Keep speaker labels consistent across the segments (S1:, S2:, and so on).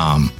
S1: com.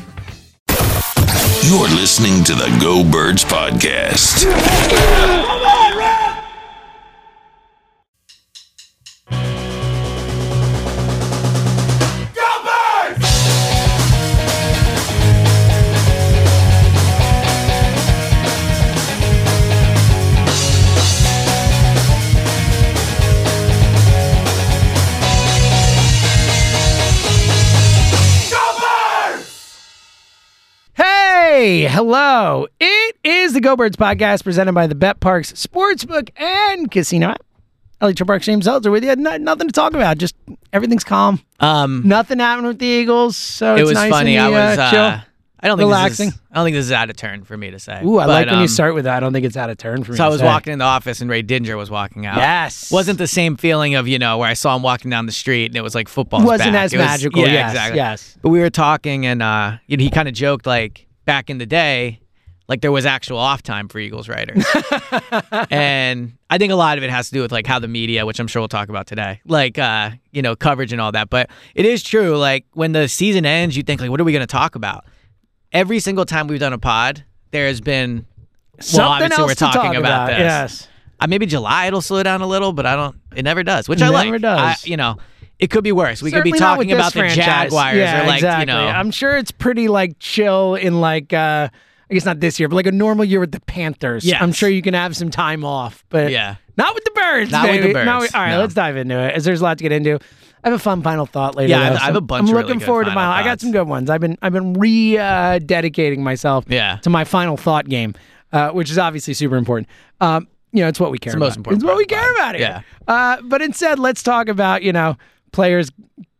S2: You're listening to the Go Birds Podcast.
S3: Hey, hello. It is the Go Birds podcast presented by the BetParx Sportsbook and Casino. Ellie Parks, James Seltzer with you. No, nothing to talk about. Just everything's calm.
S4: Um,
S3: Nothing happened with the Eagles, so
S4: it was
S3: nice
S4: funny.
S3: And
S4: I was.
S3: uh,
S4: Uh,
S3: chill.
S4: I don't think
S3: relaxing.
S4: This is, I don't think this is out of turn for me to say.
S3: Ooh, I like
S4: But,
S3: when you
S4: um,
S3: start with that. I don't think it's out of turn for me.
S4: So I was
S3: say.
S4: walking in the office and Ray Didinger was walking out.
S3: Yes.
S4: Wasn't the same feeling of you know where I saw him walking down the street and it was like football.
S3: Wasn't as magical,
S4: Yeah,
S3: yes,
S4: exactly.
S3: yes.
S4: But we were talking and uh, you know, he kind of joked like back in the day, like there was actual off time for Eagles writers. and I think a lot of it has to do with like how the media, which I'm sure we'll talk about today, like uh, you know, coverage and all that. But it is true. Like when the season ends, you think like, what are we going to talk about? Every single time we've done a pod, there has been. well,
S3: Something
S4: obviously
S3: else
S4: we're talking
S3: talk
S4: about, this.
S3: Yes.
S4: Uh, maybe July it'll slow down a little, but I don't. It never does, which
S3: It
S4: I like.
S3: never does.
S4: I, you know, it could be worse. We
S3: Certainly
S4: could be talking about the
S3: franchise.
S4: Jaguars
S3: yeah,
S4: or like
S3: exactly.
S4: you know.
S3: I'm sure it's pretty like chill in like uh I guess not this year, but like a normal year with the Panthers.
S4: Yes.
S3: I'm sure you can have some time off, but
S4: Yeah.
S3: not with the birds.
S4: Not with the. Birds,
S3: Not with- all right,
S4: no.
S3: let's dive into it. As there's a lot to get into. I have a fun final thought later.
S4: Yeah, I have-
S3: though,
S4: I have
S3: so
S4: a bunch
S3: I'm
S4: really
S3: looking
S4: good
S3: forward to my. I got some good ones. I've been I've been re uh, dedicating myself
S4: Yeah.
S3: to my final thought game, uh, which is obviously super important. Um, you know, it's what we care
S4: the
S3: about.
S4: most important
S3: It's what we care about here.
S4: Yeah.
S3: Uh, but instead, let's talk about you know players,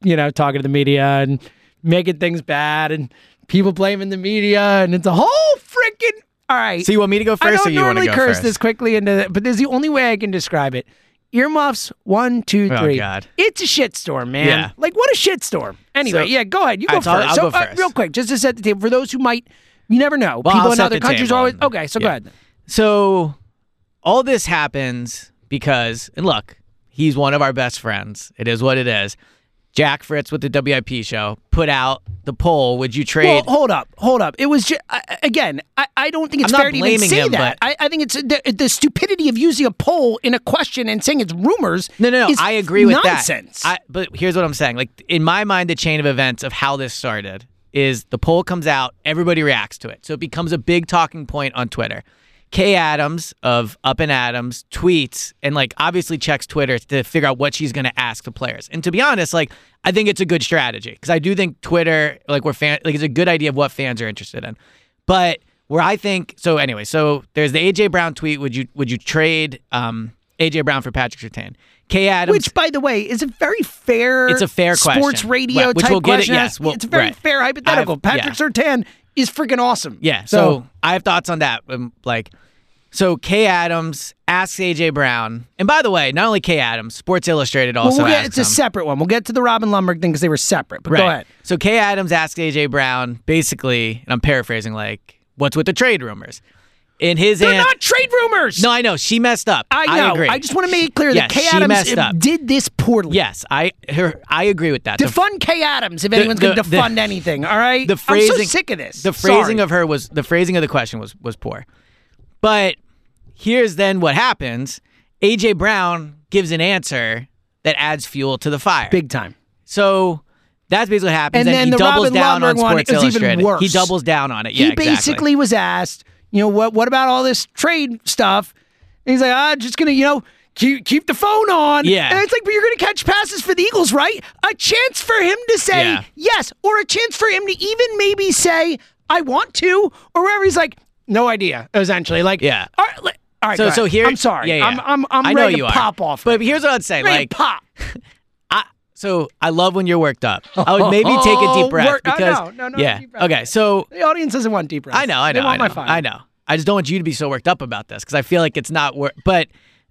S3: you know, talking to the media and making things bad and people blaming the media and it's a whole freaking. All right.
S4: so you want me to go
S3: I
S4: first,
S3: don't
S4: or you want to
S3: normally
S4: go
S3: curse
S4: first?
S3: this quickly into, but this is the only way I can describe it. Earmuffs, one, two,
S4: Oh,
S3: three.
S4: God.
S3: It's a shitstorm, man.
S4: Yeah.
S3: Like what a shitstorm. Anyway,
S4: So-
S3: yeah, go ahead. You go
S4: I'll-
S3: first.
S4: I'll
S3: so,
S4: go
S3: uh,
S4: first.
S3: real quick, just to set the table for those who might, you never know.
S4: Well,
S3: People
S4: I'll
S3: in other countries are always okay. So go ahead.
S4: So all this happens because, and look, he's one of our best friends. It is what it is. Jack Fritz with the WIP show put out the poll. Would you trade?
S3: Well, hold up, hold up. It was just again. I, I don't think it's
S4: I'm not
S3: fair to even say
S4: him,
S3: that.
S4: but-
S3: I, I think it's the, the stupidity of using a poll in a question and saying it's rumors.
S4: No, no, no. I agree with
S3: nonsense.
S4: that. I, but here's what I'm saying. Like in my mind, the chain of events of how this started is the poll comes out, everybody reacts to it, so it becomes a big talking point on Twitter. Kay Adams of Up and Adams tweets and like obviously checks Twitter to figure out what she's going to ask the players. And to be honest, like I think it's a good strategy because I do think Twitter, like we're fan, like it's a good idea of what fans are interested in. But where I think so anyway, so there's the AJ Brown tweet. Would you would you trade um, AJ Brown for Patrick Surtain? Kay Adams,
S3: Which, by the way, is a very fair.
S4: It's a fair
S3: sports
S4: question.
S3: radio
S4: Right, which
S3: type
S4: we'll get it-
S3: question.
S4: yes, we'll-
S3: it's a very
S4: right.
S3: fair hypothetical.
S4: I've-
S3: Patrick
S4: yeah.
S3: Surtain is freaking awesome.
S4: Yeah. So, I have thoughts on that. Um, like, So Kay Adams asks AJ Brown, and by the way, not only Kay Adams, Sports Illustrated
S3: Well,
S4: also
S3: we'll get,
S4: asks
S3: it's a separate one. We'll get to the Robin Lundberg thing because they were separate. But
S4: Right.
S3: go ahead.
S4: So Kay Adams asked AJ Brown basically, and I'm paraphrasing, like, what's with the trade rumors? In his
S3: They're
S4: an-
S3: not trade rumors.
S4: No, I know she messed up.
S3: I know.
S4: agree.
S3: just want to make it clear
S4: Yes,
S3: that Kay
S4: she
S3: Adams
S4: messed
S3: uh,
S4: up.
S3: did this poorly.
S4: Yes, I her I agree with that. The-
S3: Defund Kay Adams if
S4: The-
S3: anyone's going
S4: the-
S3: to
S4: the-
S3: defund anything. All right.
S4: the phrasing
S3: I'm so sick of this.
S4: The phrasing
S3: Sorry.
S4: of her was the phrasing of the question was was poor. But here's then what happens. AJ Brown gives an answer that adds fuel to the fire.
S3: big time.
S4: So that's basically what happens.
S3: And
S4: And,
S3: then
S4: he
S3: the
S4: doubles
S3: Robin
S4: down on
S3: Lundberg one
S4: Sports
S3: even
S4: Illustrated.
S3: worse.
S4: He doubles down on it.
S3: he
S4: yeah, exactly.
S3: basically was asked, you know, what what about all this trade stuff? And he's like, ah, just gonna, you know, keep keep the phone on.
S4: Yeah.
S3: And it's like, but you're gonna catch passes for the Eagles, right? A chance for him to say
S4: Yeah.
S3: yes, or a chance for him to even maybe say, I want to, or wherever he's like, no idea, essentially. Like,
S4: Yeah.
S3: All right, all right
S4: So so here
S3: I'm sorry.
S4: Yeah, yeah.
S3: I'm I'm I'm
S4: I know
S3: ready
S4: you
S3: to
S4: are.
S3: pop off.
S4: But here's what I'd say.
S3: ready
S4: Like
S3: pop.
S4: So I love when you're worked up. I would maybe take a deep breath
S3: Work- oh,
S4: because
S3: no, no, no,
S4: yeah.
S3: deep breath.
S4: Okay, so
S3: The audience doesn't want deep breath.
S4: I know, I
S3: They
S4: know, I know,
S3: my fire.
S4: I know. I just don't want you to be so worked up about this because I feel like it's not work. But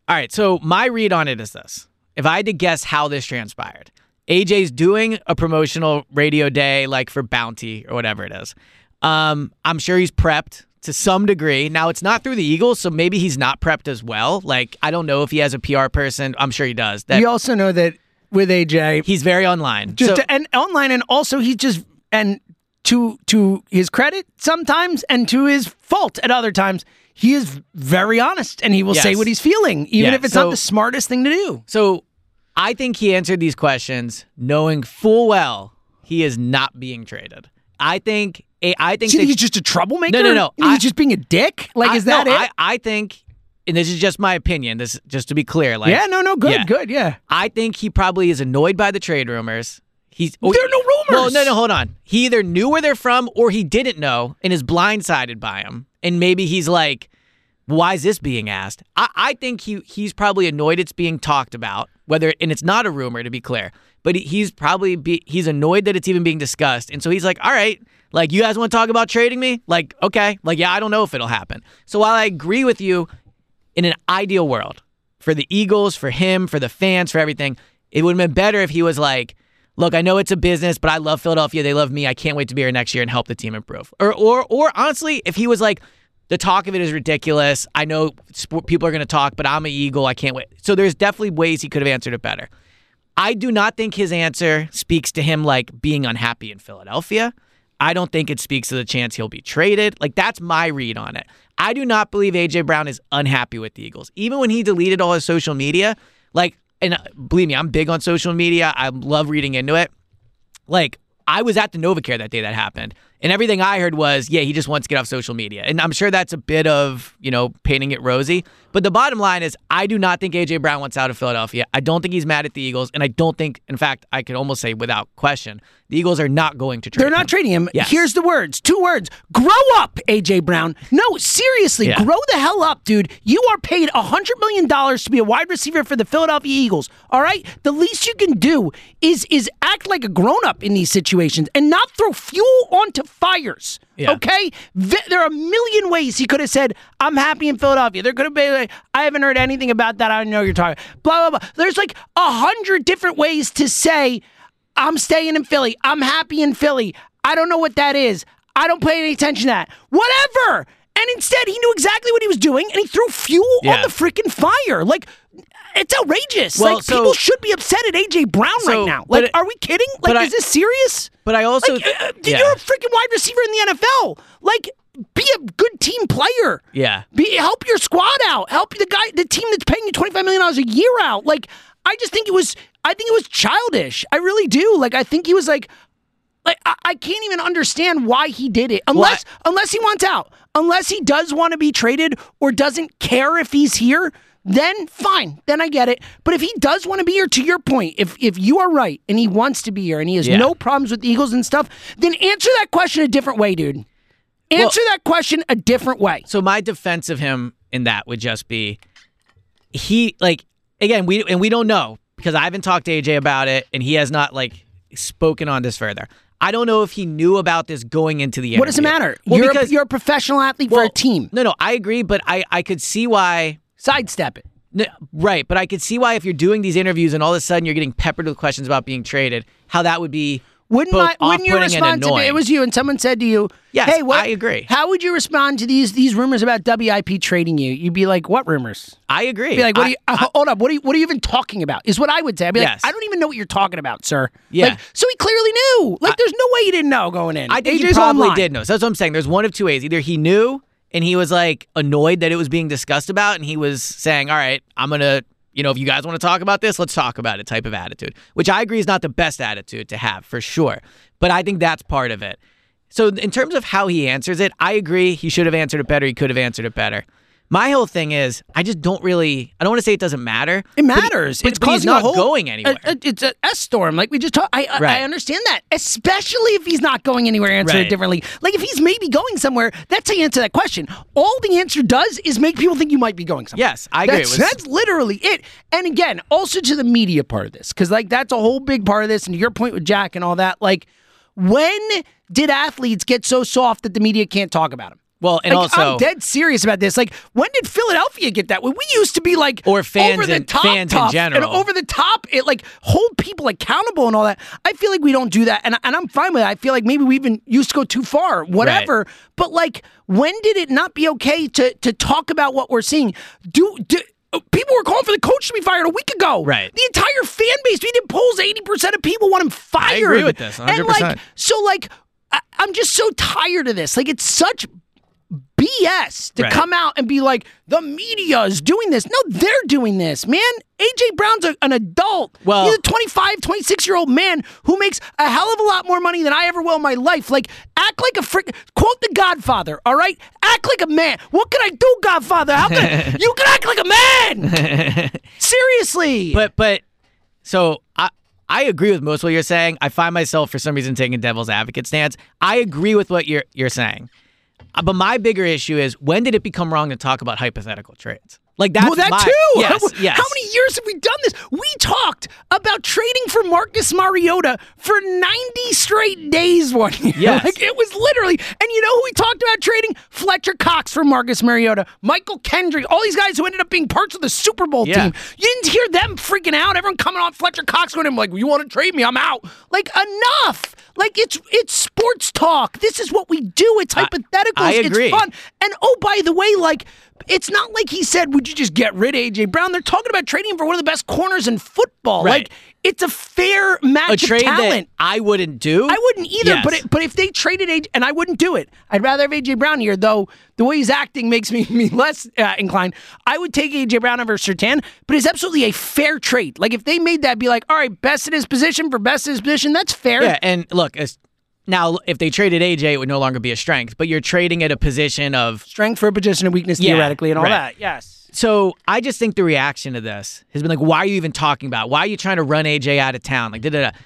S4: all right, so my read on it is this: if I had to guess how this transpired, AJ's doing a promotional radio day like for Bounty or whatever it is. Um, I'm sure he's prepped to some degree. Now it's not through the Eagles, so maybe he's not prepped as well. Like I don't know if he has a PR person. I'm sure he does. That
S3: We also know that with AJ,
S4: he's very online.
S3: just
S4: So-
S3: and online, and also he's just and to to his credit sometimes, and to his fault at other times, he is very honest, and he will say what he's feeling, even
S4: Yeah,
S3: if it's
S4: so-
S3: not the smartest thing to do.
S4: So I think he answered these questions knowing full well he is not being traded. I think I think that-
S3: he's just a troublemaker?
S4: No, no, no. I-
S3: he's just being a dick. Like,
S4: I-
S3: is that
S4: no,
S3: it?
S4: I, I think, and this is just my opinion. This just to be clear. Like,
S3: yeah, no, no, good,
S4: yeah.
S3: good, yeah.
S4: I think he probably is annoyed by the trade rumors. He's oh,
S3: There are no rumors.
S4: no, no, no. hold on. He either knew where they're from or he didn't know and is blindsided by them. And maybe he's like, why is this being asked? I, I think he he's probably annoyed it's being talked about. Whether and it's not a rumor to be clear, but he, he's probably be, he's annoyed that it's even being discussed, and so he's like, all right, like you guys want to talk about trading me? Like okay, like yeah, I don't know if it'll happen. So while I agree with you, in an ideal world for the Eagles, for him, for the fans, for everything, it would have been better if he was like, look, I know it's a business, but I love Philadelphia. They love me. I can't wait to be here next year and help the team improve. Or, or, or honestly, if he was like, the talk of it is ridiculous. I know sp- people are going to talk, but I'm an Eagle. I can't wait. So there's definitely ways he could have answered it better. I do not think his answer speaks to him like being unhappy in Philadelphia. I don't think it speaks to the chance he'll be traded. Like that's my read on it. I do not believe AJ Brown is unhappy with the Eagles. Even when he deleted all his social media, like and uh, believe me, I'm big on social media. I love reading into it. Like I was at the NovaCare that day that happened. And everything I heard was, yeah, he just wants to get off social media. And I'm sure that's a bit of, you know, painting it rosy. But the bottom line is, I do not think A.J. Brown wants out of Philadelphia. I don't think he's mad at the Eagles. And I don't think, in fact, I could almost say without question, the Eagles are not going to trade him.
S3: They're not
S4: him.
S3: trading him.
S4: Yes.
S3: Here's the words. Two words. Grow up, AJ Brown. No, seriously,
S4: Yeah.
S3: grow the hell up, dude. You are paid $100 million to be a wide receiver for the Philadelphia Eagles. All right? The least you can do is is act like a grown-up in these situations and not throw fuel onto fires.
S4: Yeah.
S3: Okay? There are a million ways he could have said, I'm happy in Philadelphia. There could have been like, I haven't heard anything about that. I don't know you're talking. Blah, blah, blah. There's like a hundred different ways to say I'm staying in Philly. I'm happy in Philly. I don't know what that is. I don't pay any attention to that. Whatever. And instead, he knew exactly what he was doing, and he threw fuel on the freaking fire. Like, it's outrageous.
S4: Well,
S3: like,
S4: so-
S3: people should be upset at AJ Brown
S4: So,
S3: right now. Like,
S4: it-
S3: are we kidding? Like,
S4: I-
S3: is this serious?
S4: But I also.
S3: Like, uh, uh,
S4: yeah.
S3: you're a freaking wide receiver in the NFL. Like, be a good team player.
S4: Yeah.
S3: Be help your squad out. Help the guy, the team that's paying you twenty five million dollars a year out. Like, I just think it was. I think it was childish. I really do. Like, I think he was like. Like I, I can't even understand why he did it unless unless he wants out unless he does want to be traded or doesn't care if he's here then fine then I get it but if he does want to be here to your point if if you are right and he wants to be here and he has
S4: Yeah.
S3: no problems with the Eagles and stuff then answer that question a different way dude answer that question a different way
S4: So my defense of him in that would just be he like again we and we don't know because I haven't talked to AJ about it and he has not like spoken on this further. I don't know if he knew about this going into the interview.
S3: What does it matter?
S4: Well,
S3: you're,
S4: because,
S3: a, you're a professional athlete for a team.
S4: No, no, I agree, but I, I could see why.
S3: Sidestep it.
S4: No, right, but I could see why if you're doing these interviews and all of a sudden you're getting peppered with questions about being traded, how that would be
S3: Wouldn't my, wouldn't you
S4: off-putting
S3: to it was you and someone said to you,
S4: Yes,
S3: "Hey, what,
S4: I agree.
S3: How would you respond to these these rumors about WIP trading you?" You'd be like, "What rumors?"
S4: I agree.
S3: Be like, "What
S4: I-
S3: are you? uh, hold up, what are you? What are you even talking about?" Is what I would say. I'd be
S4: Yes.
S3: like, "I don't even know what you're talking about, sir."
S4: Yeah.
S3: Like, so he clearly knew. Like, there's no way he didn't know going in.
S4: I think he probably
S3: online.
S4: did know. So that's what I'm saying. There's one of two ways. Either he knew and he was like annoyed that it was being discussed about, and he was saying, "All right, I'm gonna." You know, if you guys want to talk about this, let's talk about it type of attitude, which I agree is not the best attitude to have for sure. But I think that's part of it. So, in terms of how he answers it, I agree he should have answered it better. He could have answered it better. My whole thing is, I just don't really, I don't want to say it doesn't matter.
S3: It matters.
S4: But,
S3: it's
S4: but he's not
S3: whole,
S4: going anywhere.
S3: a- a- it's a S storm, like we just talked. I, I,
S4: Right.
S3: I understand that, especially if he's not going anywhere. Answer
S4: Right.
S3: it differently. Like if he's maybe going somewhere, that's how you answer that question. All the answer does is make people think you might be going somewhere.
S4: Yes, I agree.
S3: That's,
S4: was-
S3: that's literally it. And again, also to the media part of this, because like that's a whole big part of this. And to your point with Jack and all that, like when did athletes get so soft that the media can't talk about them?
S4: Well, and
S3: Like,
S4: also,
S3: I'm dead serious about this. Like, when did Philadelphia get that? When we used to be like,
S4: Or fans
S3: over the
S4: in-
S3: top
S4: fans in general.
S3: and over the top, it like hold people accountable and all that. I feel like we don't do that, and and I'm fine with it. I feel like maybe we even used to go too far, whatever. But like, when did it not be okay to to talk about what we're seeing? Do do. People were calling for the coach to be fired a week ago.
S4: Right.
S3: The entire fan base, we did polls, 80% of people want him fired.
S4: I agree with this,
S3: And
S4: 100%.
S3: like, so like, I, I'm just so tired of this. Like, it's such BS to
S4: Right.
S3: come out and be like, the media is doing this. No, they're doing this, man. AJ Brown's a, an adult.
S4: Well-
S3: he's a 25, 26 year old man who makes a hell of a lot more money than I ever will in my life. Like, act like a frick. Quote the Godfather, all right? Act like a man. What can I do, Godfather? How can you can act like a man? Seriously.
S4: But but so I I agree with most of what you're saying. I find myself for some reason taking a devil's advocate stance. I agree with what you're you're saying. Uh, But my bigger issue is when did it become wrong to talk about hypothetical trades? Like that's
S3: well, that
S4: my,
S3: too.
S4: Yes,
S3: how,
S4: yes.
S3: how many years have we done this? We talked about trading for Marcus Mariota for 90 straight days one year.
S4: Yes.
S3: Like it was literally, and you know who we talked about trading? Fletcher Cox for Marcus Mariota, Mychal Kendricks, all these guys who ended up being parts of the Super Bowl
S4: Yeah.
S3: team. You didn't hear them freaking out. Everyone coming on Fletcher Cox going, "I'm like, you want to trade me? I'm out. Like, enough. Like it's it's sports talk. This is what we do. It's hypotheticals.
S4: I agree.
S3: It's fun. And oh, by the way, like it's not like he said, "Would you just get rid of AJ Brown?" They're talking about trading him for one of the best corners in football.
S4: Right.
S3: Like it's a fair match
S4: a
S3: of
S4: trade that
S3: talent.
S4: I wouldn't do.
S3: I wouldn't either,
S4: Yes.
S3: but it, but if they traded AJ, and I wouldn't do it, I'd rather have AJ Brown here. Though the way he's acting makes me, me less uh, inclined. I would take AJ Brown over Surtain, but it's absolutely a fair trade. Like if they made that, be like, all right, best in his position for best in his position. That's fair.
S4: Yeah, and look, as, now if they traded AJ, it would no longer be a strength. But you're trading at a position of
S3: Strength for a position of weakness
S4: Yeah,
S3: theoretically and all
S4: right.
S3: that. Yes.
S4: So I just think the reaction to this has been like, why are you even talking about? it? Why are you trying to run AJ out of town? Like, da da da.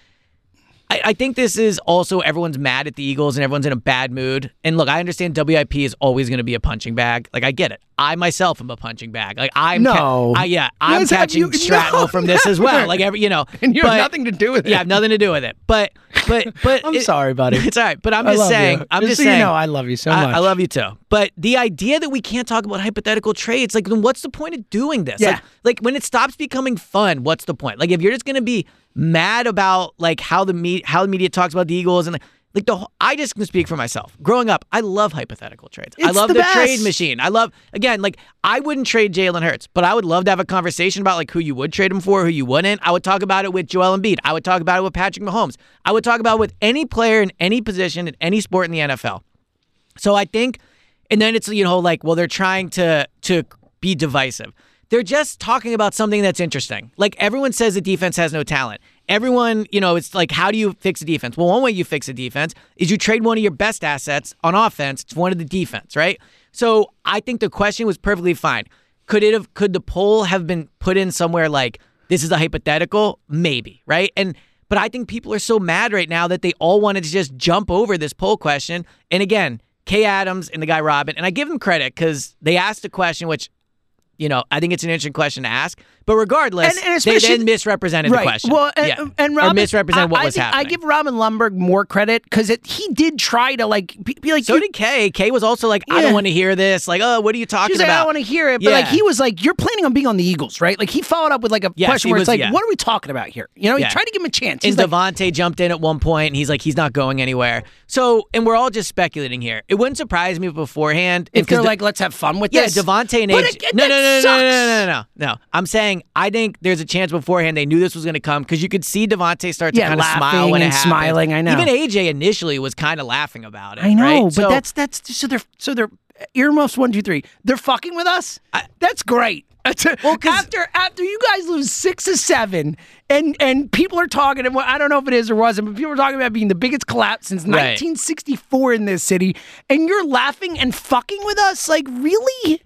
S4: I, I think this is also everyone's mad at the Eagles and everyone's in a bad mood. And look, I understand WIP is always going to be a punching bag. Like, I get it. I myself am a punching bag. Like, I'm
S3: No.
S4: I, yeah, I'm
S3: Yes,
S4: catching
S3: you-
S4: shrapnel
S3: no,
S4: from this as well. Like every, you know,
S3: And you have nothing to do with it.
S4: Yeah, I have nothing to do with it. But, but, but
S3: I'm
S4: it-
S3: sorry, buddy.
S4: It's all right. But I'm
S3: I
S4: just saying.
S3: you.
S4: I'm
S3: Just
S4: just,
S3: so you
S4: saying.
S3: know, I love you so
S4: I-
S3: much.
S4: I love you too. But the idea that we can't talk about hypothetical trades, like, then what's the point of doing this?
S3: Yeah.
S4: Like, like when it stops becoming fun, what's the point? Like, if you're just gonna be mad about like how the me- how the media talks about the Eagles and like, like the I just can speak for myself. Growing up, I love hypothetical trades. I love
S3: the
S4: the, trade machine. I love again, like I wouldn't trade Jalen Hurts, but I would love to have a conversation about like who you would trade him for, who you wouldn't. I would talk about it with Joel Embiid. I would talk about it with Patrick Mahomes. I would talk about it with any player in any position in any sport in the NFL. So I think, and then it's you know like well they're trying to to be divisive. They're just talking about something that's interesting. Like everyone says the defense has no talent. Everyone, you know, it's like how do you fix a defense? Well, one way you fix a defense is you trade one of your best assets on offense to one of the defense, right? So I think the question was perfectly fine. Could it have? Could the poll have been put in somewhere like this is a hypothetical? Maybe, right? And but I think people are so mad right now that they all wanted to just jump over this poll question. And again, Kay Adams and the guy Robin, and I give them credit because they asked a question which you know, I think it's an interesting question to ask. But regardless,
S3: And- and
S4: they then misrepresented the question.
S3: Well, and,
S4: yeah.
S3: and
S4: or
S3: Robin,
S4: misrepresent what
S3: I,
S4: was
S3: I think
S4: happening.
S3: I give Robin Lundberg more credit because he did try to like be, like.
S4: so did Kay. Kay was also like, I don't want to hear this. Like, oh, what are you talking
S3: like, I don't want to hear it, but like he was like, "You're planning on being on the Eagles, right?" Like he followed up with like a
S4: Yes,
S3: question where
S4: was-
S3: it's like,
S4: yeah.
S3: "What are we talking about here?" You know,
S4: Yeah.
S3: he tried to give him a chance.
S4: And
S3: He's like,
S4: DeVonta jumped in at one point, and he's like, he's not going anywhere. So, and we're all just speculating here. It wouldn't surprise me beforehand
S3: if they're
S4: the-
S3: like, "Let's have fun with
S4: Yeah,
S3: this."
S4: DeVonta and AJ. no, no, no, no, no,
S3: sucks.
S4: no, no, no, no, no. I'm saying I think there's a chance beforehand they knew this was going to come because you could see DeVonta start to
S3: Yeah,
S4: kind of smile when it
S3: and
S4: happened.
S3: smiling, I know.
S4: Even AJ initially was kind of laughing about it.
S3: I know,
S4: right?
S3: but
S4: So-
S3: that's that's so they're so they're uh, earmuffs one two three. They're fucking with us. that's great. well, after after you guys lose six to seven, and and people are talking, and I don't know if it is or wasn't, but people are talking about being the biggest collapse since
S4: Right.
S3: 1964 in this city, and you're laughing and fucking with us, like really?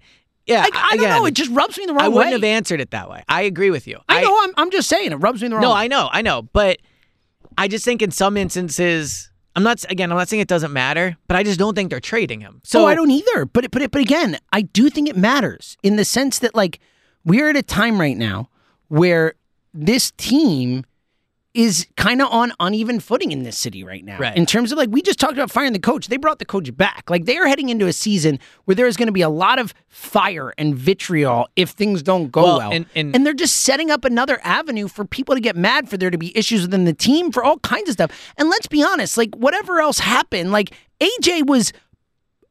S4: Yeah.
S3: Like I don't know, it just rubs me the wrong way.
S4: I wouldn't
S3: way.
S4: have answered it that way. I agree with you.
S3: I know, I'm I'm just saying it rubs me the wrong
S4: No,
S3: way.
S4: I know, I know, but I just think in some instances, I'm not again. I'm not saying it doesn't matter, but I just don't think they're trading him. So
S3: oh, I don't either. But it, but it, but again, I do think it matters in the sense that like we're at a time right now where this team is kind of on uneven footing in this city right now.
S4: Right.
S3: In terms of like we just talked about firing the coach, they brought the coach back. Like they are heading into a season where there is going to be a lot of fire and vitriol if things don't go
S4: Well,
S3: well.
S4: and- and-
S3: they're just setting up another avenue for people to get mad for there to be issues within the team for all kinds of stuff. And let's be honest, like whatever else happened, like AJ was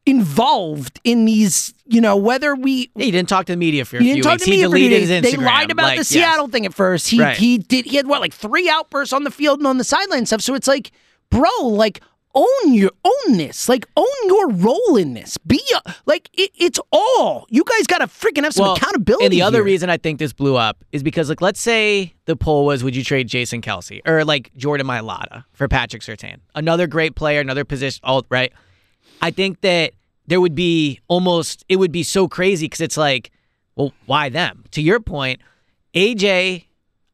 S3: involved in these, you know, whether we
S4: he didn't talk to the media for a
S3: he
S4: few
S3: didn't talk
S4: weeks.
S3: to me
S4: he deleted
S3: days.
S4: his
S3: They lied about
S4: like,
S3: the
S4: yes.
S3: Seattle thing at first. He
S4: Right.
S3: he did he had what like three outbursts on the field and on the sideline and stuff. So it's like, bro, like own your own this, like own your role in this. Be a, like it, it's all you guys got to freaking have some
S4: Well,
S3: accountability.
S4: And the other
S3: here.
S4: reason I think this blew up is because, like, let's say the poll was, would you trade Jason Kelce or like Jordan Mailata for Patrick Surtain? Another great player, another position, all right. I think that there would be almost, it would be so crazy because it's like, well, why them? To your point, AJ,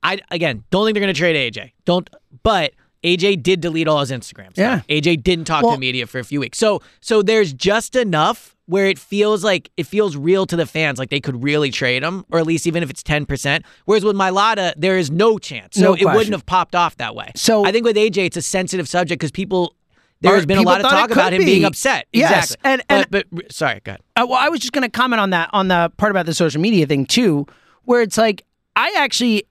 S4: I again don't think they're going to trade AJ. Don't, but. AJ did delete all his Instagrams.
S3: Yeah.
S4: AJ didn't talk to
S3: Well-
S4: the media for a few weeks. So so there's just enough where it feels like it feels real to the fans, like they could really trade him, or at least even if it's ten percent. Whereas with Mailata, there is no chance. So
S3: No
S4: it wouldn't have popped off that way.
S3: So-
S4: I think with AJ, it's a sensitive subject because people there has been a lot of talk about him being upset.
S3: Yes,
S4: Exactly.
S3: and- and-
S4: but, but sorry, go ahead.
S3: Uh, well, I was just going to comment on that on the part about the social media thing too, where it's like I actually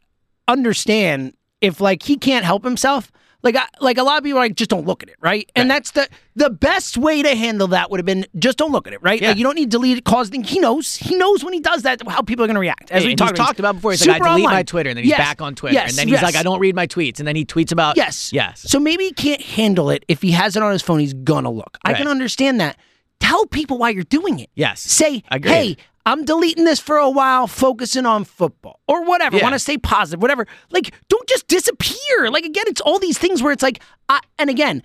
S3: understand if like he can't help himself. Like, I, like a lot of people are like just don't look at it, right? And
S4: Right.
S3: that's the the best way to handle that would have been just don't look at it, right?
S4: Yeah.
S3: Like you don't need to delete it, cause thing. He knows, he knows when he does that how people are going to react. As
S4: Hey,
S3: we talked
S4: talked about before. He's like, I delete my
S3: online.
S4: Twitter, and then he's
S3: Yes.
S4: back on Twitter,
S3: Yes,
S4: and then he's like,
S3: yes.
S4: I don't read my tweets, and then he tweets about
S3: Yes.
S4: yes.
S3: So maybe he can't handle it if he has it on his phone. He's gonna look. I can
S4: Right.
S3: understand that. Tell people why you're doing it.
S4: Yes.
S3: Say, hey, I'm deleting this for a while, focusing on football or whatever.
S4: Yeah.
S3: Want to stay positive, whatever. Like, don't just disappear. Like again, it's all these things where it's like, I, and again,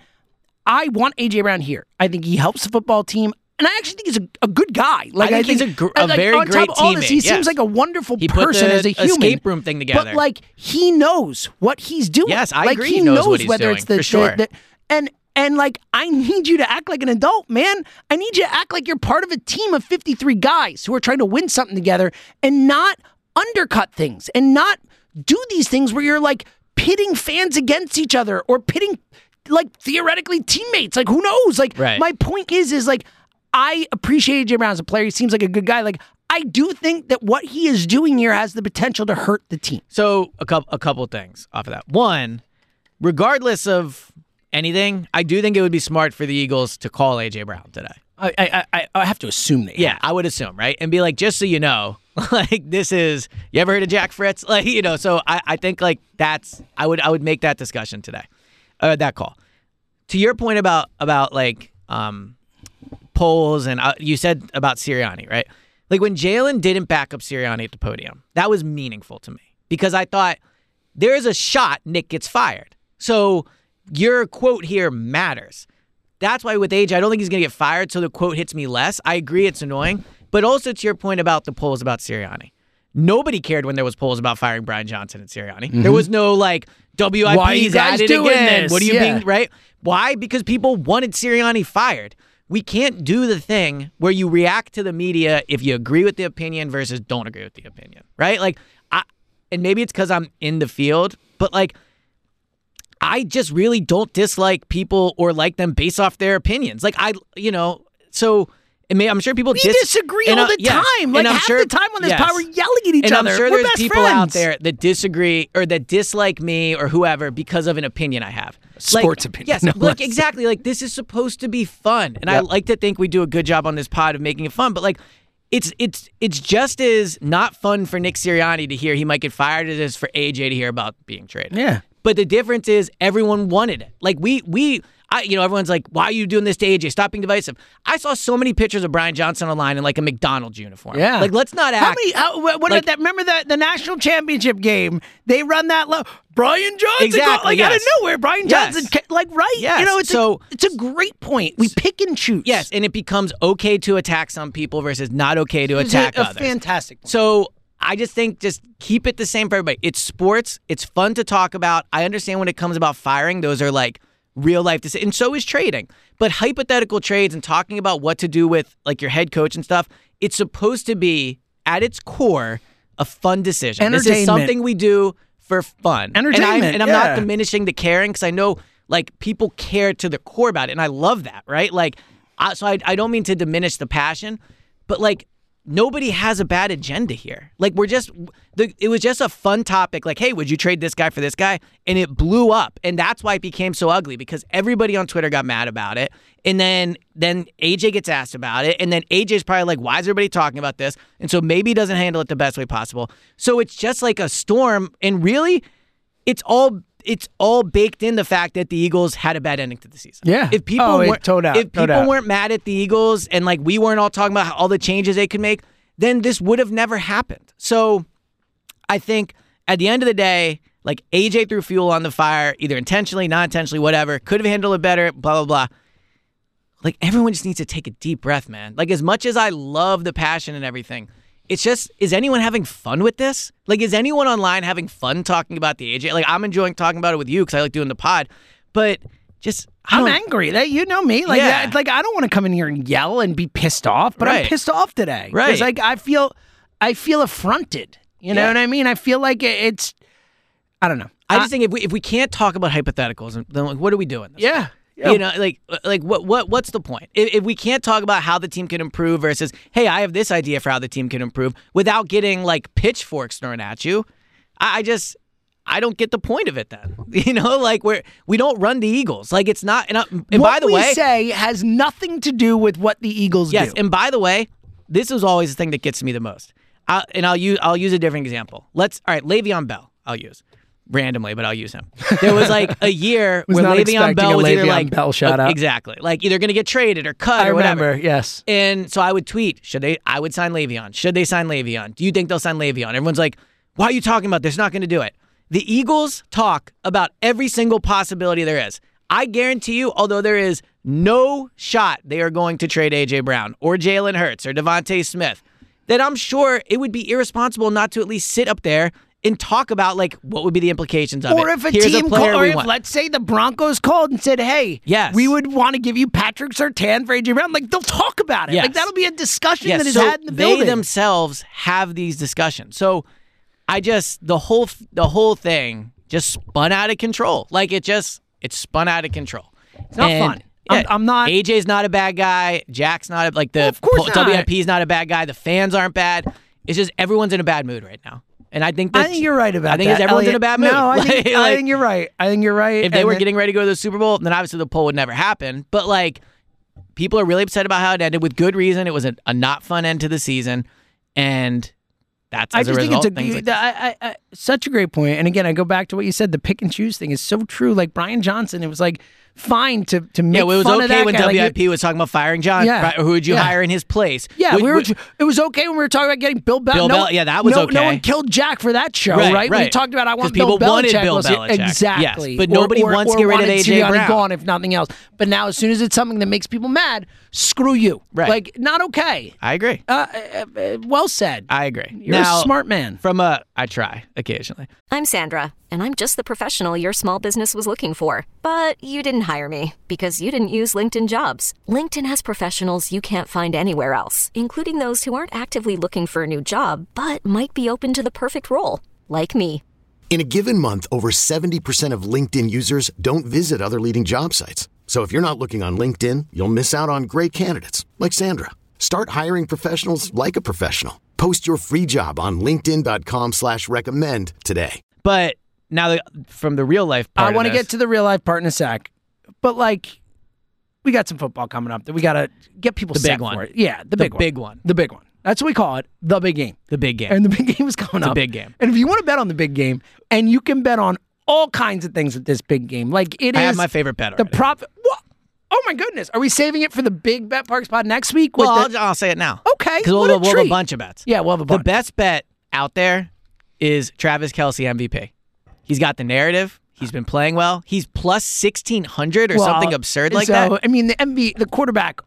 S3: I want AJ Brown here. I think he helps the football team. And I actually think he's a, a good guy. Like I
S4: think he's a gr- a
S3: like,
S4: very
S3: on top
S4: great
S3: of all this, He
S4: yes.
S3: seems like a wonderful
S4: He
S3: person
S4: the
S3: as a human.
S4: escape room thing together.
S3: But like he knows what he's doing.
S4: Yes, I
S3: like,
S4: agree
S3: He
S4: he knows what he's
S3: whether
S4: doing,
S3: it's the,
S4: sure.
S3: the- the- and and like I need you to act like an adult, man. I need you to act like you're part of a team of 53 guys who are trying to win something together and not undercut things and not do these things where you're like pitting fans against each other or pitting like theoretically teammates. Like who knows? Like
S4: Right.
S3: my point is is like I appreciate AJ Brown as a player. He seems like a good guy. Like I do think that what he is doing here has the potential to hurt the team.
S4: So a couple a couple things off of that. One, regardless of anything, I do think it would be smart for the Eagles to call AJ Brown today.
S3: I I I, I have to assume they
S4: Yeah, I would assume, right? And be like, just so you know, like this is you ever heard of Jack Fritz? Like, you know, so I, I think like that's I would I would make that discussion today. Uh, that call. To your point about about like um polls and uh, you said about Sirianni, right? Like when Jalen didn't back up Sirianni at the podium, that was meaningful to me because I thought there is a shot Nick gets fired. So your quote here matters. That's why with AJ, I don't think he's going to get fired, so the quote hits me less. I agree it's annoying, but also to your point about the polls about Sirianni. Nobody cared when there was polls about firing Brian Johnson and Sirianni. There was no like WIPs
S3: Mm-hmm. Why you guys doing
S4: again.
S3: this?
S4: What are you
S3: Yeah.
S4: being right? Why? Because people wanted Sirianni fired. we can't do the thing where you react to the media if you agree with the opinion versus don't agree with the opinion, right? Like, I, and maybe it's because I'm in the field, but like, I just really don't dislike people or like them based off their opinions. Like, I, you know, so. Mean, I'm sure people
S3: We
S4: dis-
S3: disagree
S4: and,
S3: all
S4: uh,
S3: the
S4: yes.
S3: time. Like
S4: And I'm
S3: half
S4: sure-
S3: the time on this
S4: yes.
S3: pod, we're yelling at each
S4: and
S3: other.
S4: I'm sure
S3: We're
S4: there's people out there that disagree or that dislike me or whoever because of an opinion I have. Like,
S3: Sports opinion,
S4: Yes,
S3: no
S4: like exactly. Like this is supposed to be fun, and I like to think we do a good job on this pod of making it fun. But like, it's it's it's just as not fun for Nick Sirianni to hear he might get fired as it is for AJ to hear about being traded.
S3: Yeah.
S4: But the difference is everyone wanted it. Like we we I you know everyone's like why are you doing this to AJ? Stop being divisive. I saw so many pictures of Brian Johnson online in like a McDonald's uniform.
S3: Yeah.
S4: Like let's not act.
S3: How many? How, what, what
S4: like-
S3: that? Remember that the national championship game? They run that low. Brian Johnson,
S4: Exactly,
S3: like out of
S4: yes.
S3: nowhere. Brian Johnson, ca- like right?
S4: Yes,
S3: You know, it's
S4: so-
S3: a, it's a great point. We pick and choose.
S4: Yes, and it becomes okay to attack some people versus not okay to
S3: it's a,
S4: attack
S3: a
S4: others.
S3: fantastic. Point.
S4: So I just think just keep it the same for everybody. It's sports. It's fun to talk about. I understand when it comes about firing, those are like real life decisions, and so is trading. But hypothetical trades and talking about what to do with like your head coach and stuff, it's supposed to be at its core a fun decision. This is
S3: Entertainment.
S4: something we do for fun. And,
S3: Entertainment,
S4: I, and I'm
S3: yeah.
S4: not diminishing the caring because I know like people care to the core about it, and I love that, right? Like, I, so I, I don't mean to diminish the passion, but like nobody has a bad agenda here. Like we're just the it was just a fun topic like hey, would you trade this guy for this guy? And it blew up. And that's why it became so ugly because everybody on Twitter got mad about it. And then then AJ gets asked about it and then AJ's probably like why is everybody talking about this? And so maybe he doesn't handle it the best way possible. So it's just like a storm and really it's all it's all baked in the fact that the Eagles had a bad ending to the season.
S3: Yeah.
S4: If people
S3: Oh,
S4: weren't
S3: doubt,
S4: if people
S3: doubt.
S4: weren't mad at the Eagles and like we weren't all talking about all the changes they could make, then this would have never happened. So I think at the end of the day, like AJ threw fuel on the fire, either intentionally, not intentionally, whatever. Could have handled it better, blah, blah, blah. Like everyone just needs to take a deep breath, man. Like as much as I love the passion and everything, it's just is anyone having fun with this? Like is anyone online having fun talking about the AJ? Like I'm enjoying talking about it with you because I like doing the pod, but just I
S3: I'm angry. That you know me. Like
S4: Yeah.
S3: that, like I don't want to come in here and yell and be pissed off, but I'm pissed off today.
S4: Right.
S3: Because like I feel I feel affronted. You know
S4: Yeah.
S3: what I mean? I feel like it's I don't know.
S4: I just think if we if we can't talk about hypotheticals, then like, what are we doing? This
S3: yeah.
S4: You know, like like what what what's the point? If, if we can't talk about how the team can improve versus hey, I have this idea for how the team can improve without getting like pitchforks thrown at you, I, I just I don't get the point of it. Then you know, like we're we don't run the Eagles. Like it's not. And, I, and
S3: what
S4: by the
S3: we
S4: way,
S3: say has nothing to do with what the Eagles
S4: Yes,
S3: do.
S4: and by the way, this is always the thing that gets me the most. I, and I'll use I'll use a different example. Let's all right, Le'Veon Bell. I'll use randomly, but I'll use him. There was like a year where Le'Veon Bell was either like
S3: Bell shout out.
S4: exactly like either going to get traded or cut
S3: I
S4: or whatever.
S3: remember. Yes.
S4: And so I would tweet, should they? I would sign Le'Veon. Should they sign Le'Veon? Do you think they'll sign Le'Veon? Everyone's like, why are you talking about this? Not going to do it. The Eagles talk about every single possibility there is. I guarantee you, although there is no shot they are going to trade AJ Brown or Jalen Hurts or DeVonta Smith, that I'm sure it would be irresponsible not to at least sit up there and talk about like what would be the implications of
S3: Or
S4: it.
S3: if a
S4: Here's
S3: team
S4: a player
S3: called, or if let's say the Broncos called and said, "Hey,
S4: Yes.
S3: we would want to give you Patrick Surtain for AJ Brown," like they'll talk about it.
S4: Yes.
S3: Like that'll be a discussion
S4: Yes,
S3: that is
S4: so
S3: had in the
S4: they
S3: building.
S4: themselves have these discussions. So I just the whole the whole thing just spun out of control. Like it just it spun out of control. It's
S3: not fun. I'm- I'm not-
S4: AJ's not a bad guy. Jack's not a, like the
S3: Well, of course
S4: po-. WIP's not a bad guy. The fans aren't bad. It's just everyone's in a bad mood right now. And I think
S3: I think you're right about that.
S4: I think
S3: that.
S4: it's everyone's in a bad mood.
S3: No, I think,
S4: Like-
S3: I think you're right. I think you're right.
S4: if they
S3: And
S4: were
S3: then-
S4: getting ready to go to the Super Bowl, then obviously the poll would never happen. But like, people are really upset about how it ended with good reason. It was a, a not fun end to the season, and that's
S3: I
S4: as a
S3: just think it's a
S4: like
S3: I, I, I, such a great point. And again, I go back to what you said. The pick and choose thing is so true. Like Brian Johnson, it was like fine to to make
S4: yeah, well, it was
S3: fun of
S4: okay
S3: that
S4: when
S3: guy. Like,
S4: WIP was talking about firing John.
S3: Yeah.
S4: right? Who would you
S3: Yeah.
S4: hire in his place?
S3: Yeah,
S4: Would-
S3: we were.
S4: would-
S3: It was okay when we were talking about getting Bill Belichick.
S4: Bill
S3: no,
S4: Bel- yeah, that was
S3: no,
S4: okay.
S3: No one killed Jack for that show,
S4: Right,
S3: right? We talked about I want
S4: people
S3: Bill
S4: wanted
S3: Belichick.
S4: Bill
S3: was-
S4: Belichick.
S3: exactly.
S4: Yes, but nobody
S3: or-
S4: wants to get rid of
S3: wanted
S4: A.J.
S3: Sirianni
S4: Brown.
S3: Gone, if nothing else. But now, as soon as it's something that makes people mad, screw you.
S4: Right.
S3: Like not okay.
S4: I agree.
S3: Uh, uh, uh, well said.
S4: I agree.
S3: You're
S4: now,
S3: a smart man.
S4: From a, I try occasionally.
S5: I'm Sandra, and I'm just the professional your small business was looking for. But you didn't hire me because you didn't use LinkedIn jobs. LinkedIn has professionals you can't find anywhere else, including those who aren't actively looking for a new job but might be open to the perfect role, like me.
S6: In a given month, over 70% of LinkedIn users don't visit other leading job sites. So if you're not looking on LinkedIn, you'll miss out on great candidates like Sandra. Start hiring professionals like a professional. Post your free job on linkedin.com slash recommend today.
S4: But now the, from the real life part
S3: I want to get to the real life part in a sec, but like, we got some football coming up that we got to get people
S4: The
S3: set
S4: big one.
S3: for it. Yeah, the,
S4: The
S3: big one.
S4: big one.
S3: The big one. That's what we call it. The big game.
S4: the big game.
S3: And the big game is coming
S4: It's
S3: up.
S4: big game.
S3: And if you want to bet on the big game, and you can bet on all kinds of things with this big game, like it is
S4: I have my favorite bet
S3: the profit. What? Oh my goodness! Are we saving it for the big BetParx pod next week?
S4: well,
S3: the-
S4: I'll, I'll say it now.
S3: Okay,
S4: Because we'll,
S3: a
S4: we'll have a bunch of bets.
S3: yeah, we'll have a bunch.
S4: The best bet out there is Travis Kelce MVP. He's got the narrative. He's been playing well. He's plus sixteen hundred or
S3: Well,
S4: something absurd like
S3: so,
S4: that.
S3: I mean, the MV, the quarterback,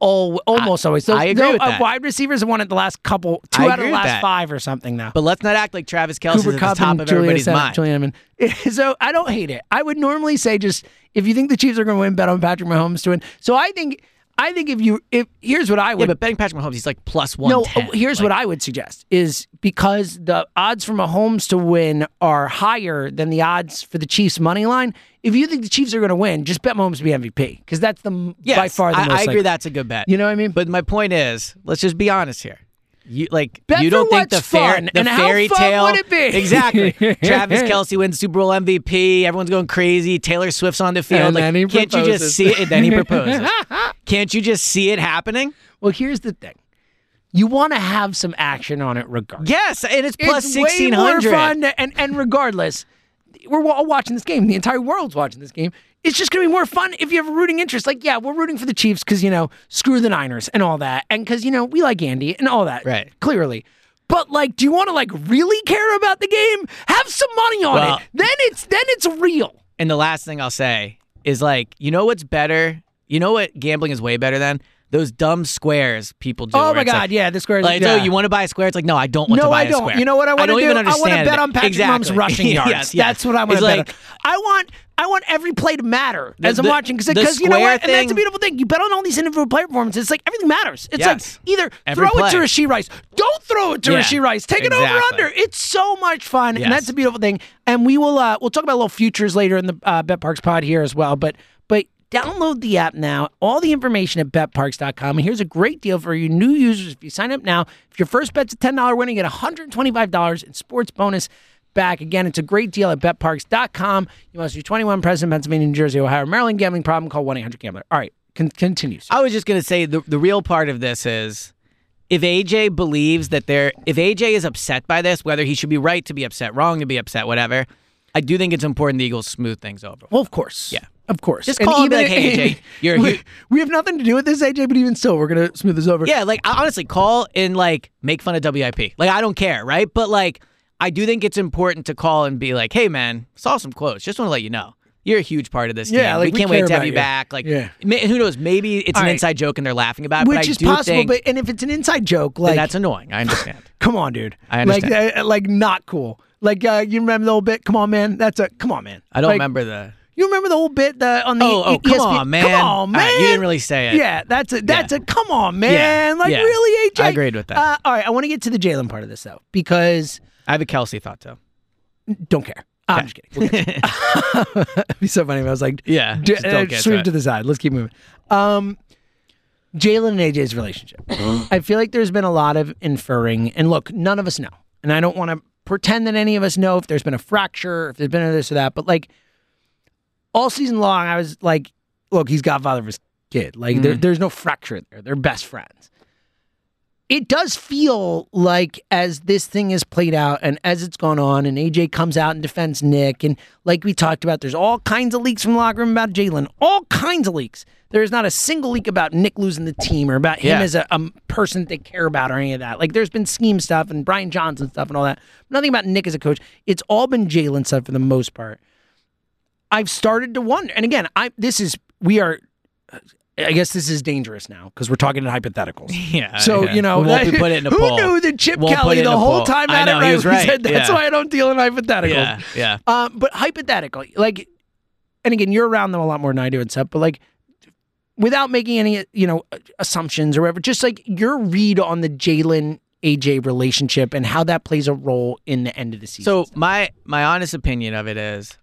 S3: all almost always. Those,
S4: I agree with
S3: uh,
S4: that.
S3: Wide receivers have won it the last couple, two
S4: I
S3: out of the last
S4: that.
S3: five or something now.
S4: But let's not act like Travis
S3: Kelce
S4: is at the top of everybody's mind.
S3: Julian Edelman. So I don't hate it. I would normally say just if you think the Chiefs are going to win, bet on Patrick Mahomes to win. So I think I think if you if here's what I
S4: Yeah,
S3: would
S4: but betting Patrick Mahomes, he's like plus one.
S3: no. oh, Here's what I would suggest is because the odds for Mahomes to win are higher than the odds for the Chiefs money line. If you think the Chiefs are going to win, just bet Mahomes to be MVP because that's the
S4: Yes,
S3: by far the
S4: I,
S3: most.
S4: I agree
S3: likely.
S4: that's a good bet.
S3: You know what I mean?
S4: But my point is, let's just be honest here. You like
S3: Bet
S4: you don't think the
S3: what's
S4: fair
S3: fun,
S4: the
S3: and
S4: fairy
S3: fun
S4: tale
S3: would it be?
S4: exactly. Travis Kelce wins Super Bowl MVP. Everyone's going crazy. Taylor Swift's on the field.
S3: And
S4: like,
S3: then he
S4: can't you just see it? And then he proposes. can't you just see it happening?
S3: well, here's the thing. You want to have some action on it regardless.
S4: Yes, and it's plus
S3: it's
S4: sixteen
S3: way more
S4: hundred.
S3: fun. and and regardless, we're all watching this game. The entire world's watching this game. It's just gonna be more fun if you have a rooting interest. Like, yeah, we're rooting for the Chiefs because you know, screw the Niners and all that, and because you know we like Andy and all that.
S4: Right.
S3: Clearly. But like, do you want to like really care about the game? Have some money on
S4: Well-
S3: it. Then it's then it's real.
S4: And the last thing I'll say is like, you know what's better? You know what gambling is way better than? Those dumb squares people do.
S3: Oh my God,
S4: like-
S3: yeah, the squares.
S4: Like,
S3: yeah.
S4: oh, you want to buy a square? It's like, no, I don't want
S3: no,
S4: to buy
S3: I
S4: a
S3: don't.
S4: square.
S3: You know what I want to do?
S4: even
S3: I want to bet on Patrick
S4: exactly.
S3: Mahomes' rushing yards.
S4: yes, yes.
S3: That's what I want to bet
S4: like,
S3: on. I want. I want every play to matter
S4: The-
S3: as I'm
S4: the-
S3: watching because you know what, and that's
S4: thing-
S3: beautiful thing. You bet on all these individual player performances. It's like everything matters. It's
S4: Yes.
S3: like either throw it to
S4: play.
S3: Rashee Rice, don't throw it to
S4: Yeah,
S3: Rashee Rice, take it over
S4: exactly.
S3: under. It's so much fun,
S4: Yes.
S3: and that's the beautiful thing. And we will uh, we'll talk about little futures later in the uh, BetParx pod here as well. But but download the app now. All the information at betparx.com. And here's a great deal for you new users. If you sign up now, if your first bet's a $10 win, you get $125 in sports bonus back. Again, it's a great deal at betparx.com. You must be 21, present in Pennsylvania, New Jersey, Ohio, Maryland. Gambling problem, call 1 800 Gambler. All right, con- continue. sir.
S4: I was just gonna say the the real part of this is if AJ believes that they're if AJ is upset by this, whether he should be right to be upset, wrong to be upset, whatever, I do think it's important the Eagles smooth things over.
S3: Well, of course.
S4: Yeah.
S3: Of course.
S4: Just call and be like, "Hey, AJ, you're-
S3: we, we have nothing to do with this, AJ, but even still, we're going to smooth this over.
S4: Yeah, like honestly, call and like make fun of WIP. Like I don't care, right? But like I do think it's important to call and be like, "Hey, man, saw some quotes. Just want to let you know." You're a huge part of this
S3: Yeah,
S4: game.
S3: like,
S4: we
S3: we
S4: can't
S3: care
S4: wait to have you
S3: you.
S4: back. Like,
S3: Yeah.
S4: who knows? Maybe it's
S3: All
S4: an
S3: right.
S4: inside joke and they're laughing about it.
S3: Which is possible,
S4: think
S3: but and if it's an inside joke, like
S4: that's annoying. I understand.
S3: Come on, dude.
S4: I understand.
S3: Like, uh, like not cool. Like, uh, you remember the old bit? Come on, man. That's a come on, man.
S4: I don't
S3: Like,
S4: remember the.
S3: You remember the old bit the, on the
S4: Oh, oh, come
S3: ESPN?
S4: on, man.
S3: Come on, man.
S4: right, you didn't really say it.
S3: Yeah, that's a that's
S4: Yeah.
S3: a come on, man.
S4: Yeah,
S3: Like
S4: yeah.
S3: really, AJ.
S4: I agreed with that.
S3: Uh, all right, I want to get to the Jalen part of this though, because
S4: I have a Kelce thought too.
S3: don't care. I'm just kidding. We'll it. It'd be so funny if I was like,
S4: Yeah,
S3: d- uh,
S4: get to
S3: sweep to the side. Let's keep moving. Um, Jalen and AJ's relationship. I feel like there's been a lot of inferring, and look, none of us know, and I don't want to pretend that any of us know if there's been a fracture, if there's been a this or that, but like all season long, I was like, look, he's godfather of his kid. Like there, mm. there's no fracture there. They're best friends. It does feel like as this thing is played out and as it's gone on, and AJ comes out and defends Nick, and like we talked about, there's all kinds of leaks from the locker room about Jalen, all kinds of leaks. There is not a single leak about Nick losing the team or about him
S4: Yeah.
S3: as a, a person that they care about or any of that. Like there's been scheme stuff and Brian Johnson stuff and all that. Nothing about Nick as a coach. It's all been Jalen stuff for the most part. I've started to wonder, and again, I this is we are. I guess this is dangerous now because we're talking in hypotheticals.
S4: Yeah.
S3: So
S4: yeah.
S3: you know,
S4: be put it in a
S3: who
S4: poll.
S3: knew that Chip
S4: Won't
S3: Kelly the whole
S4: poll.
S3: time had
S4: know,
S3: it right?
S4: he right.
S3: said, That's
S4: yeah.
S3: why I don't deal in hypotheticals.
S4: Yeah, yeah.
S3: Um, but hypothetical, like and again, you're around them a lot more than I do and stuff, but like, without making any you know assumptions or whatever, just like your read on the Jalen AJ relationship and how that plays a role in the end of the season.
S4: So my my honest opinion of it is,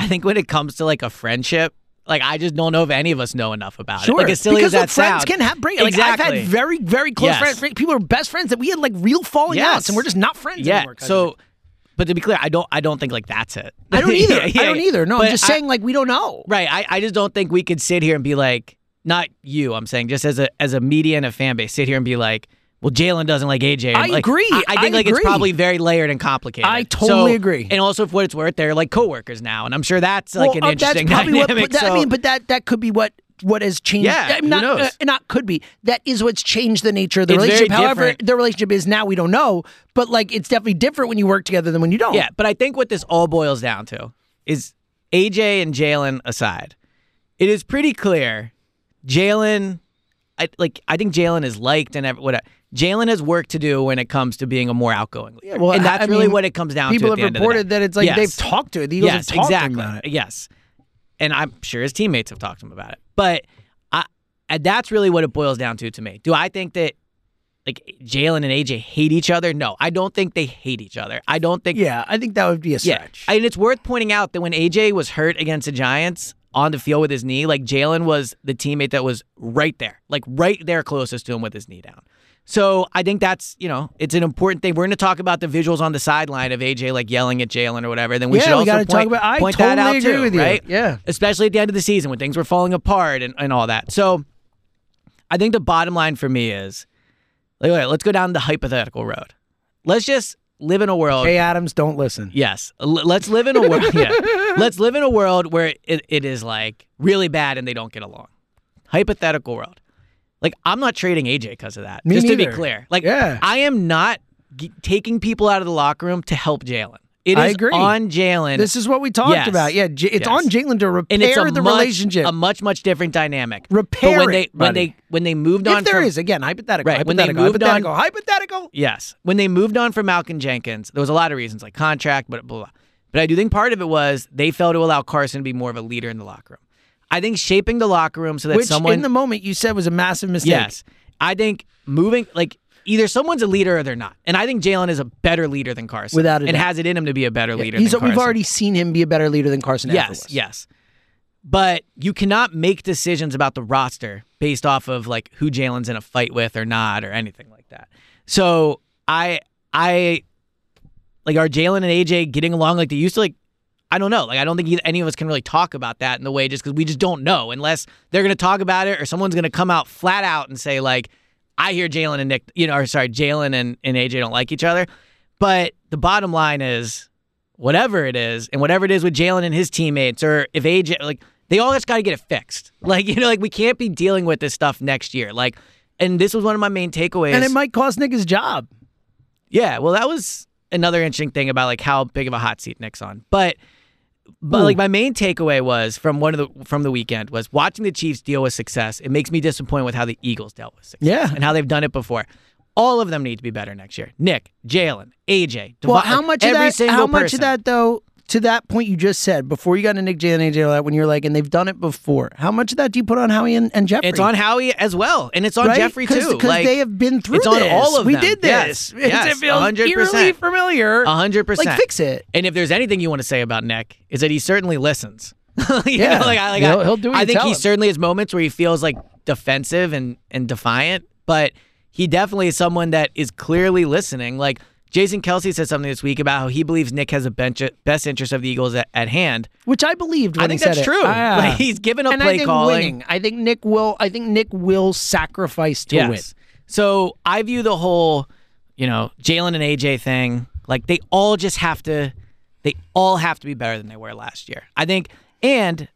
S4: I think when it comes to like a friendship, like I just don't know if any of us know enough about
S3: Sure,
S4: it. Like as silly
S3: because
S4: as that
S3: friends
S4: sounds,
S3: can have break. Like
S4: exactly.
S3: I've had very, very close
S4: Yes.
S3: friends. People are best friends that we had like real falling
S4: Yes.
S3: outs, and we're just not friends
S4: yeah.
S3: anymore.
S4: So, but to be clear, I don't I don't think like that's it.
S3: I don't either.
S4: Yeah, yeah.
S3: I don't either. No, I'm just
S4: I-
S3: saying like we don't know.
S4: Right. I, I just don't think we could sit here and be like, not you. I'm saying just as a as a media and a fan base, sit here and be like, well, Jalen doesn't like AJ.
S3: I
S4: like,
S3: agree.
S4: I, I think
S3: I
S4: like
S3: agree.
S4: it's probably very layered and complicated.
S3: I totally
S4: So-
S3: agree.
S4: And also, for what it's worth, they're like coworkers now, and I'm sure that's like
S3: Well,
S4: an
S3: uh,
S4: interesting
S3: that's probably
S4: dynamic.
S3: What, but that,
S4: so,
S3: I mean, but that that could be what what has changed.
S4: Yeah,
S3: I mean,
S4: who
S3: not,
S4: knows?
S3: uh, not could be. That is what's changed the nature of the
S4: It's
S3: relationship. However,
S4: different.
S3: the relationship is now, we don't know. But like, it's definitely different when you work together than when you don't.
S4: Yeah, but I think what this all boils down to is AJ and Jalen aside, it is pretty clear Jalen, I, like I think Jalen is liked and whatever. Jalen has work to do when it comes to being a more outgoing leader,
S3: well,
S4: and that's
S3: I
S4: really
S3: mean,
S4: what it comes down
S3: people
S4: to. the
S3: have
S4: end of the
S3: reported that it's like
S4: Yes.
S3: they've talked to it. The Eagles
S4: yes, exactly.
S3: to him about it.
S4: Yes, and I'm sure his teammates have talked to him about it. But I, and that's really what it boils down to to me. Do I think that like Jalen and AJ hate each other? No, I don't think they hate each other. I don't think
S3: Yeah, I think that would be a stretch.
S4: yeah, and it's worth pointing out that when AJ was hurt against the Giants on the field with his knee, like Jalen was the teammate that was right there, like right there closest to him with his knee down. So I think that's you know it's an important thing. We're going to talk about the visuals on the sideline of AJ like yelling at Jalen or whatever. Then we
S3: Yeah,
S4: should
S3: we
S4: also
S3: gotta
S4: point,
S3: talk about- I
S4: point that out
S3: agree
S4: too,
S3: with you.
S4: right?
S3: Yeah.
S4: especially at the end of the season when things were falling apart and, and all that. So I think the bottom line for me is, like, let's go down the hypothetical road. Let's just live in a world.
S3: Hey, Adams, don't listen.
S4: Yes. L- let's live in a world. yeah. Let's live in a world where it, it is like really bad and they don't get along. Hypothetical world. Like I'm not trading AJ because of that.
S3: Me
S4: just to be clear. Like
S3: Yeah.
S4: I am not g- taking people out of the locker room to help Jalen. It
S3: I agree.
S4: on Jalen.
S3: This is what we talked
S4: Yes.
S3: about. Yeah, J- it's
S4: Yes.
S3: on Jalen to repair
S4: and it's a
S3: the
S4: much,
S3: relationship.
S4: a much much different dynamic.
S3: Repair
S4: but when they
S3: it,
S4: when
S3: buddy.
S4: they when they moved on
S3: if there
S4: from,
S3: is again hypothetical,
S4: Right, when they
S3: hypothetical,
S4: on-
S3: hypothetical, hypothetical.
S4: Yes. When they moved on from Malcolm Jenkins, there was a lot of reasons, like contract, but blah, blah. But I do think part of it was they failed to allow Carson to be more of a leader in the locker room. I think shaping the locker room so that
S3: Which
S4: someone
S3: in the moment you said was a massive mistake.
S4: Yes. I think moving like either someone's a leader or they're not. And I think Jalen is a better leader than Carson.
S3: Without a
S4: and has it in him to be a better leader
S3: He's, we've already seen him be a better leader than Carson.
S4: Yes, yes. But you cannot make decisions about the roster based off of like who Jalen's in a fight with or not or anything like that. So I I like are Jalen and AJ getting along like they used to? Like I don't know. Like I don't think any of us can really talk about that in the way just because we just don't know unless they're going to talk about it or someone's going to come out flat out and say like I hear Jalen and Nick, you know, or sorry, Jalen and, and AJ don't like each other. But the bottom line is whatever it is, and whatever it is with Jalen and his teammates, or if AJ, like, they all just got to get it fixed. Like, you know, like, we can't be dealing with this stuff next year. Like, and this was one of my main takeaways.
S3: and it might cost Nick his job.
S4: Yeah, well, that was another interesting thing about like how big of a hot seat Nick's on. But but like my main takeaway was from one of the from the weekend was watching the Chiefs deal with success. It makes me disappointed with how the Eagles dealt with success
S3: Yeah.
S4: and how they've done it before. All of them need to be better next year. Nick, Jalen, AJ.
S3: Well, how much of
S4: every
S3: that? How much
S4: person.
S3: of that though? To that point you just said before you got to Nick Jalen AJ all that when you're like and they've done it before. How much of that do you put on Howie and, and Jeffrey?
S4: It's on Howie as well, and it's on
S3: right?
S4: Jeffrey too.
S3: because
S4: Like,
S3: they have been through
S4: it's on all of
S3: we
S4: them.
S3: did this. It's-
S4: Yes,
S3: it feels
S4: 100%.
S3: eerily familiar.
S4: Hundred percent.
S3: Like fix it.
S4: And if there's anything you want to say about Nick, is that he certainly listens. You
S3: Yeah.
S4: know, like I, like
S3: He'll-
S4: I,
S3: he'll do
S4: I think he
S3: him.
S4: certainly has moments where he feels like defensive and and defiant, but he definitely is someone that is clearly listening. Like Jason Kelce said something this week about how he believes Nick has a bench, best interest of the Eagles at, at hand.
S3: Which I believed.
S4: I think
S3: he
S4: that's
S3: it.
S4: true.
S3: Ah.
S4: Like, he's given up
S3: and
S4: play
S3: I think
S4: calling.
S3: winning. I think Nick will. I think Nick will sacrifice to win.
S4: So I view the whole, you know, Jalen and AJ thing like they all just have to, they all have to be better than they were last year. I think, and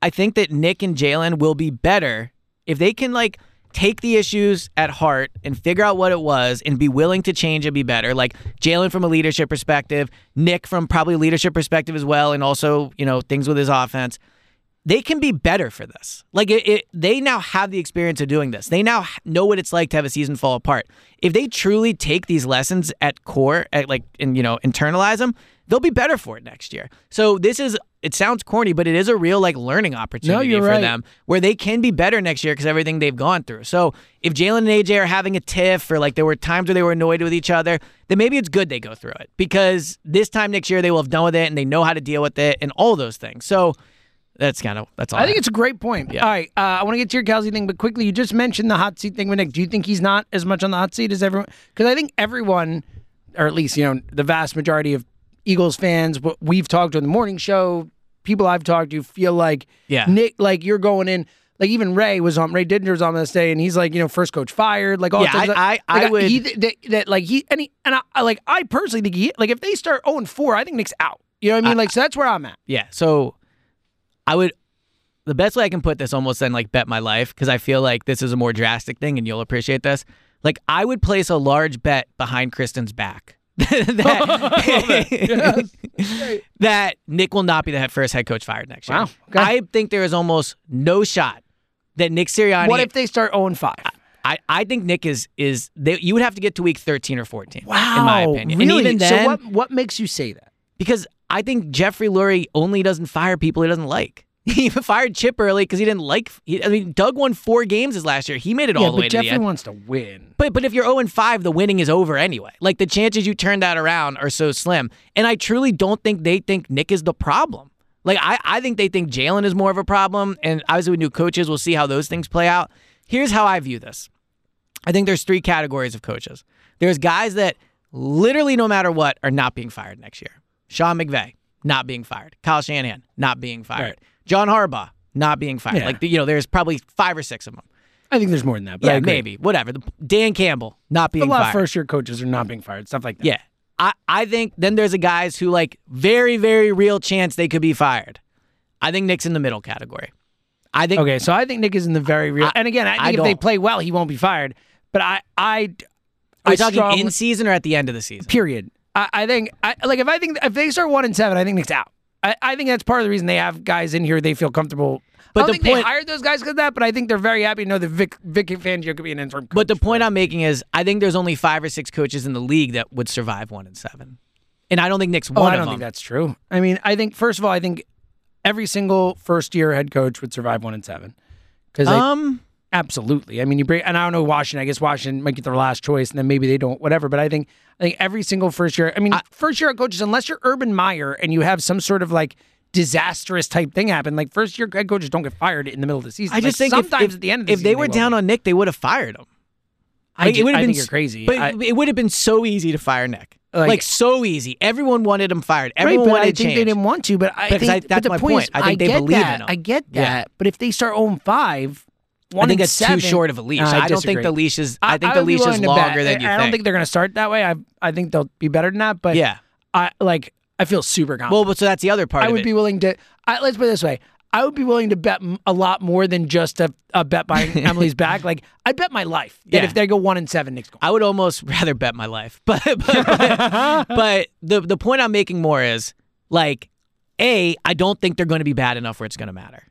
S4: I think that Nick and Jalen will be better if they can like take the issues at heart and figure out what it was and be willing to change and be better. Like Jalen from a leadership perspective, Nick from probably leadership perspective as well, and also you know things with his offense they can be better for this. Like it, it, they now have the experience of doing this. They now know what it's like to have a season fall apart. If they truly take these lessons at core, at like and you know internalize them, they'll be better for it next year. So this is it sounds corny, but it is a real like learning opportunity
S3: you're
S4: for
S3: right.
S4: them where they can be better next year because everything they've gone through. So if Jalen and AJ are having a tiff or like there were times where they were annoyed with each other, then maybe it's good they go through it because this time next year they will have done with it and they know how to deal with it and all those things. So that's kind of that's all.
S3: I think it's a great point.
S4: Yeah.
S3: All right, uh, I want to get to your Kelce thing, but quickly, you just mentioned the hot seat thing with Nick. Do you think he's not as much on the hot seat as everyone? Because I think everyone, or at least you know, the vast majority of Eagles fans, what we've talked to in the morning show, people I've talked to, feel like
S4: Yeah.
S3: Nick, like you're going in. Like even Ray was on Ray Didinger was on this day, and he's like, you know, first coach fired, like all
S4: Yeah,
S3: of-
S4: I- I-
S3: like,
S4: I would-
S3: he, that, that like he and he and I, I like I personally think he like if they start zero and four, I think Nick's out. You know what I mean? like so that's where I'm at.
S4: Yeah. So I would the best way I can put this almost then like bet my life because I feel like this is a more drastic thing and you'll appreciate this. Like I would place a large bet behind Kristen's back. that, that Nick will not be the first head coach fired next year.
S3: Wow, okay.
S4: I think there is almost no shot that Nick Sirianni.
S3: What if they start zero and five?
S4: I, I think Nick is is they, you would have to get to week thirteen or fourteen. Wow. in my opinion.
S3: Really?
S4: And even then,
S3: so what what makes you say that?
S4: because I think Jeffrey Lurie only doesn't fire people he doesn't like. He fired Chip early because he didn't like. He, I mean, Doug won four games his last year. He made it all the way
S3: but
S4: to the
S3: Jeffrey wants to win.
S4: But but if you're 0 and 5, the winning is over anyway. Like the chances you turn that around are so slim. And I truly don't think they think Nick is the problem. Like I, I think they think Jalen is more of a problem. And obviously with new coaches, we'll see how those things play out. Here's how I view this. I think there's three categories of coaches. There's guys that literally no matter what are not being fired next year. Sean McVay, not being fired. Kyle Shanahan, not being fired.
S3: Right.
S4: John Harbaugh, not being fired.
S3: Yeah.
S4: Like you know, there's probably five or six of them.
S3: I think there's more than that.
S4: Yeah, maybe. Whatever. The- Dan Campbell, not being A
S3: lot
S4: fired.
S3: of first year coaches are not being fired. Stuff like that.
S4: Yeah. I, I think then there's a guys who like very, very real chance they could be fired. I think Nick's in the middle category. I think
S3: Okay, so I think Nick is in the very real.
S4: I-
S3: and again, I think
S4: I
S3: if they
S4: don't.
S3: play well, he won't be fired. But I, I,
S4: are
S3: I
S4: talking
S3: strongly-
S4: in season or at the end of the season?
S3: period. I, I think I like if I think if they start one and seven, I think Nick's out. I, I think that's part of the reason they have guys in here they feel comfortable.
S4: But
S3: I don't
S4: the
S3: think
S4: point-
S3: they hired those guys because of that, but I think they're very happy to know that Vic Vic Fangio could be an interim. Coach
S4: But the point. I'm making is I think there's only five or six coaches in the league that would survive one and seven. And I don't think Nick's
S3: Oh,
S4: one
S3: I don't think that's true. I mean, I think first of all, I think every single first year head coach would survive one and seven. Because
S4: um
S3: absolutely, I mean, you bring and I don't know Washington. I guess Washington might get their last choice, and then maybe they don't. Whatever. But I think I think every single first year. I mean, first year coaches, unless you're Urban Meyer and you have some sort of like disastrous type thing happen, like first year head coaches don't get fired in the middle of the season.
S4: I just
S3: Like,
S4: think if-
S3: sometimes
S4: if,
S3: at the end of the
S4: if they were
S3: will.
S4: down on Nick, they would have fired him.
S3: I,
S4: Like,
S3: ju-
S4: it would
S3: I
S4: have
S3: think
S4: been
S3: you're crazy.
S4: But
S3: I-
S4: it would have been so easy to fire Nick.
S3: Like-
S4: Like, so easy. Everyone wanted him fired.
S3: Right,
S4: Everyone
S3: but
S4: wanted
S3: I think
S4: change.
S3: they didn't want to. But I
S4: Because
S3: think
S4: I-
S3: but
S4: that's
S3: the
S4: my
S3: point.
S4: point.
S3: Is,
S4: I think they
S3: get
S4: believe in
S3: that.
S4: him.
S3: I get
S4: Yeah.
S3: that. But if they start 0 5,
S4: I think that's too short of a leash. Uh, I, don't think the leash is. I, think the
S3: would be
S4: leash is longer than you think.
S3: I don't think they're going to start that way. I I think they'll be better than that. But
S4: Yeah.
S3: I like. I feel super confident.
S4: Well, but so that's the other part
S3: I would be willing to. I, let's put it this way. I would be willing to bet a lot more than just a, a bet buying Emily's back. Like I bet my life that
S4: Yeah.
S3: if they go one and seven, Nick's going.
S4: I would almost rather bet my life. But but, but, but the the point I'm making more is like, a I don't think they're going to be bad enough where it's going to matter.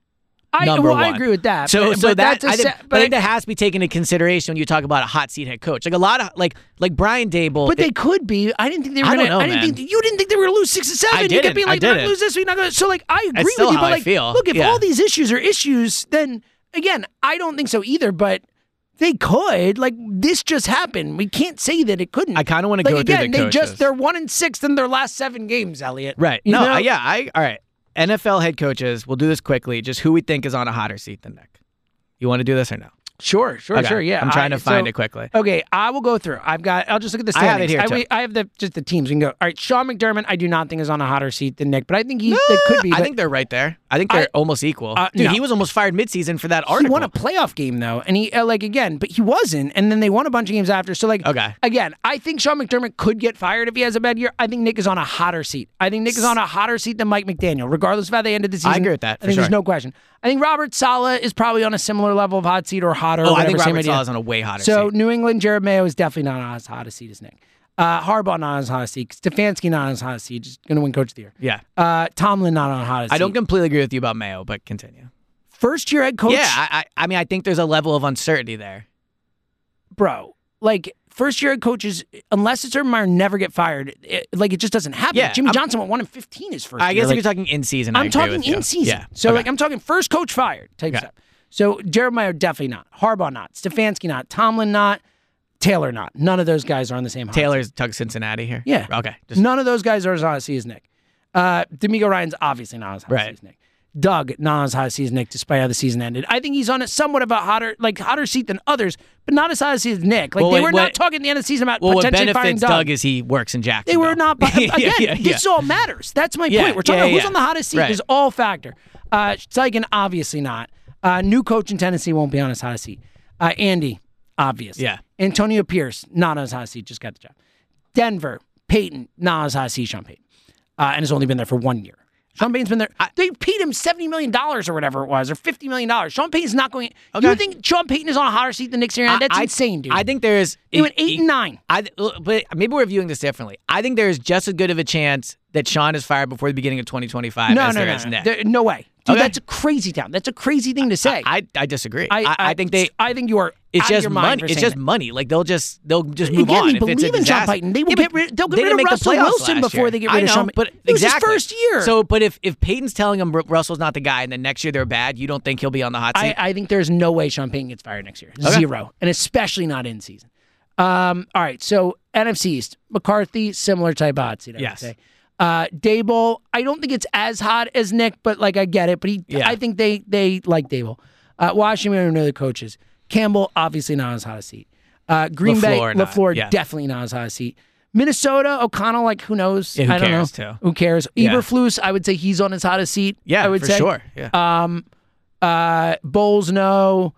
S3: I,
S4: Number
S3: well, I agree with that.
S4: So
S3: but,
S4: so
S3: but
S4: that
S3: that's a
S4: I think,
S3: se-
S4: but I think that has to be taken into consideration when you talk about a hot seat head coach. Like a lot of like like Brian Daboll.
S3: But they could be. I didn't think they were
S4: I
S3: going
S4: don't
S3: to.
S4: know,
S3: I didn't
S4: man.
S3: think you didn't think they were going to lose six and seven.
S4: I
S3: You
S4: didn't.
S3: kept being
S4: I
S3: like, they're going to lose this week. Not going to. So like, I agree with you. But like, look, if
S4: Yeah.
S3: all these issues are issues, then again, I don't think so either. But they could. Like this just happened. We can't say that it couldn't.
S4: I kinda wanna
S3: like,
S4: go through
S3: again,
S4: the
S3: they
S4: coaches.
S3: just they're one and six in their last seven games. Elliot.
S4: right.
S3: You
S4: no.
S3: know?
S4: yeah. I all right. NFL head coaches. We'll do this quickly. Just who we think is on a hotter seat than Nick. You want to do this or no?
S3: Sure. Sure.
S4: Okay.
S3: Sure. Yeah.
S4: I'm trying
S3: I-
S4: to find
S3: so-
S4: it quickly.
S3: Okay, I will go through. I've got. I'll just look at the
S4: I have it here,
S3: I,
S4: too.
S3: I have the just the teams. We can go. All right, Sean McDermott. I do not think is on a hotter seat than Nick, but I think he that could be.
S4: I think they're right there. I think they're
S3: I-
S4: almost equal.
S3: Uh,
S4: Dude,
S3: no.
S4: he was almost fired midseason for that article.
S3: he won a playoff game though, and he uh, like again, but he wasn't. And then they won a bunch of games after. So like,
S4: Okay.
S3: again, I think Sean McDermott could get fired if he has a bad year. I think Nick is on a hotter seat. I think Nick is on a hotter seat than Mike McDaniel, regardless of how they ended the season.
S4: I agree with that,
S3: I
S4: for
S3: think there's no question. I think Robert Saleh is probably on a similar level of hot seat or hotter.
S4: oh,
S3: or
S4: I think Robert
S3: idea.
S4: Saleh's on a way hotter
S3: So
S4: seat.
S3: New England, Jerod Mayo is definitely not on as hot a seat as Nick. Uh, Harbaugh not on as hot a seat. Stefanski not on as hot a seat. Just going to win Coach of the Year.
S4: Yeah.
S3: Uh, Tomlin not on a hot seat.
S4: I don't completely agree with you about Mayo, but continue.
S3: First year head coach.
S4: Yeah, I, I, I mean, I think there's a level of uncertainty there.
S3: bro. like first year head coaches, unless it's Urban Meyer, never get fired. It- like it just doesn't happen.
S4: Yeah,
S3: Jimmy
S4: I'm-
S3: Johnson went one in fifteen his first
S4: I
S3: year.
S4: guess
S3: Like,
S4: if you're talking in season,
S3: I'm talking
S4: with you.
S3: in season.
S4: Yeah.
S3: So
S4: Okay.
S3: like I'm talking first coach fired type
S4: Okay.
S3: stuff. So Jerod Mayo definitely not. Harbaugh not. Stefanski not. Tomlin not. Taylor not. None of those guys are on the same seat.
S4: Taylor's Tug Cincinnati here.
S3: Yeah.
S4: Okay. Just,
S3: None of those guys are as hot as he is Nick. Uh, DeMeco Ryans obviously not as hot
S4: Right.
S3: as Nick. Doug not as hot as he is Nick, despite how the season ended. I think he's on a somewhat of a hotter, like hotter seat than others, but not as hot as he is Nick. Like
S4: Well,
S3: they
S4: what-
S3: were not talking at the end of the season about
S4: well, what
S3: potentially firing
S4: benefits
S3: Doug.
S4: Doug is he works in Jacksonville.
S3: they were not. Again,
S4: yeah, yeah, yeah.
S3: this all matters. That's my point. We're talking about who's on the hottest seat.
S4: Right.
S3: Is all factor. Uh, Steichen obviously not. Uh, new coach in Tennessee won't be on his hottest seat. Uh, Andy, obvious.
S4: Yeah.
S3: Antonio Pierce, not on his hottest seat, just got the job. Denver, Payton, not on his hottest seat, Sean Payton. Uh, and has only been there for one year. Sean Payton's been there. they paid him $70 million or whatever it was, or $50 million. Sean Payton's not going.
S4: Okay.
S3: You think Sean Payton is on a hotter seat than Nick Sirianni? That's
S4: I-
S3: insane, dude.
S4: I think there's
S3: He went eight and nine.
S4: I but maybe we're viewing this differently. I think there's just as good of a chance that Sean is fired before the beginning of 2025
S3: no,
S4: as
S3: no,
S4: there
S3: no,
S4: is
S3: no.
S4: Nick.
S3: There- no way. Dude,
S4: Okay.
S3: that's a crazy town. That's a crazy thing to say.
S4: I, I disagree. I, I, think they.
S3: I think you are.
S4: It's
S3: of
S4: just money. It's just
S3: that.
S4: money. Like they'll just they'll just move
S3: Again,
S4: on.
S3: they
S4: if it's a
S3: believe in
S4: disaster.
S3: Payton. They will
S4: Yeah,
S3: get rid- they'll get
S4: they
S3: rid of
S4: make the
S3: Russell Wilson before
S4: year.
S3: they get rid of
S4: know,
S3: Sean-
S4: But
S3: It was his first year.
S4: So, but if if Payton's telling him Russell's not the guy, and then next year they're bad, you don't think he'll be on the hot seat?
S3: I, I think there's no way Sean Payton gets fired next year. Zero. And especially not in season. Um, all right. So NFC East, McCarthy, similar type hot seat, I
S4: Yes.
S3: say. Uh, Daboll, I don't think it's as hot as Nick, but like I get it. But he,
S4: Yeah.
S3: I think they they like Daboll. Uh, Washington, know the coaches. Campbell, obviously not as hot a seat. Uh, Green
S4: LaFleur,
S3: Bay. Lafleur,
S4: Yeah.
S3: definitely not as hot a seat. Minnesota, O'Connell, like who knows?
S4: Yeah, who
S3: I don't
S4: cares,
S3: know.
S4: too?
S3: Who cares?
S4: Yeah.
S3: Eberflus, I would say he's on his hottest seat.
S4: yeah,
S3: I would
S4: for
S3: say.
S4: sure. Yeah.
S3: Um, uh, Bowles, no.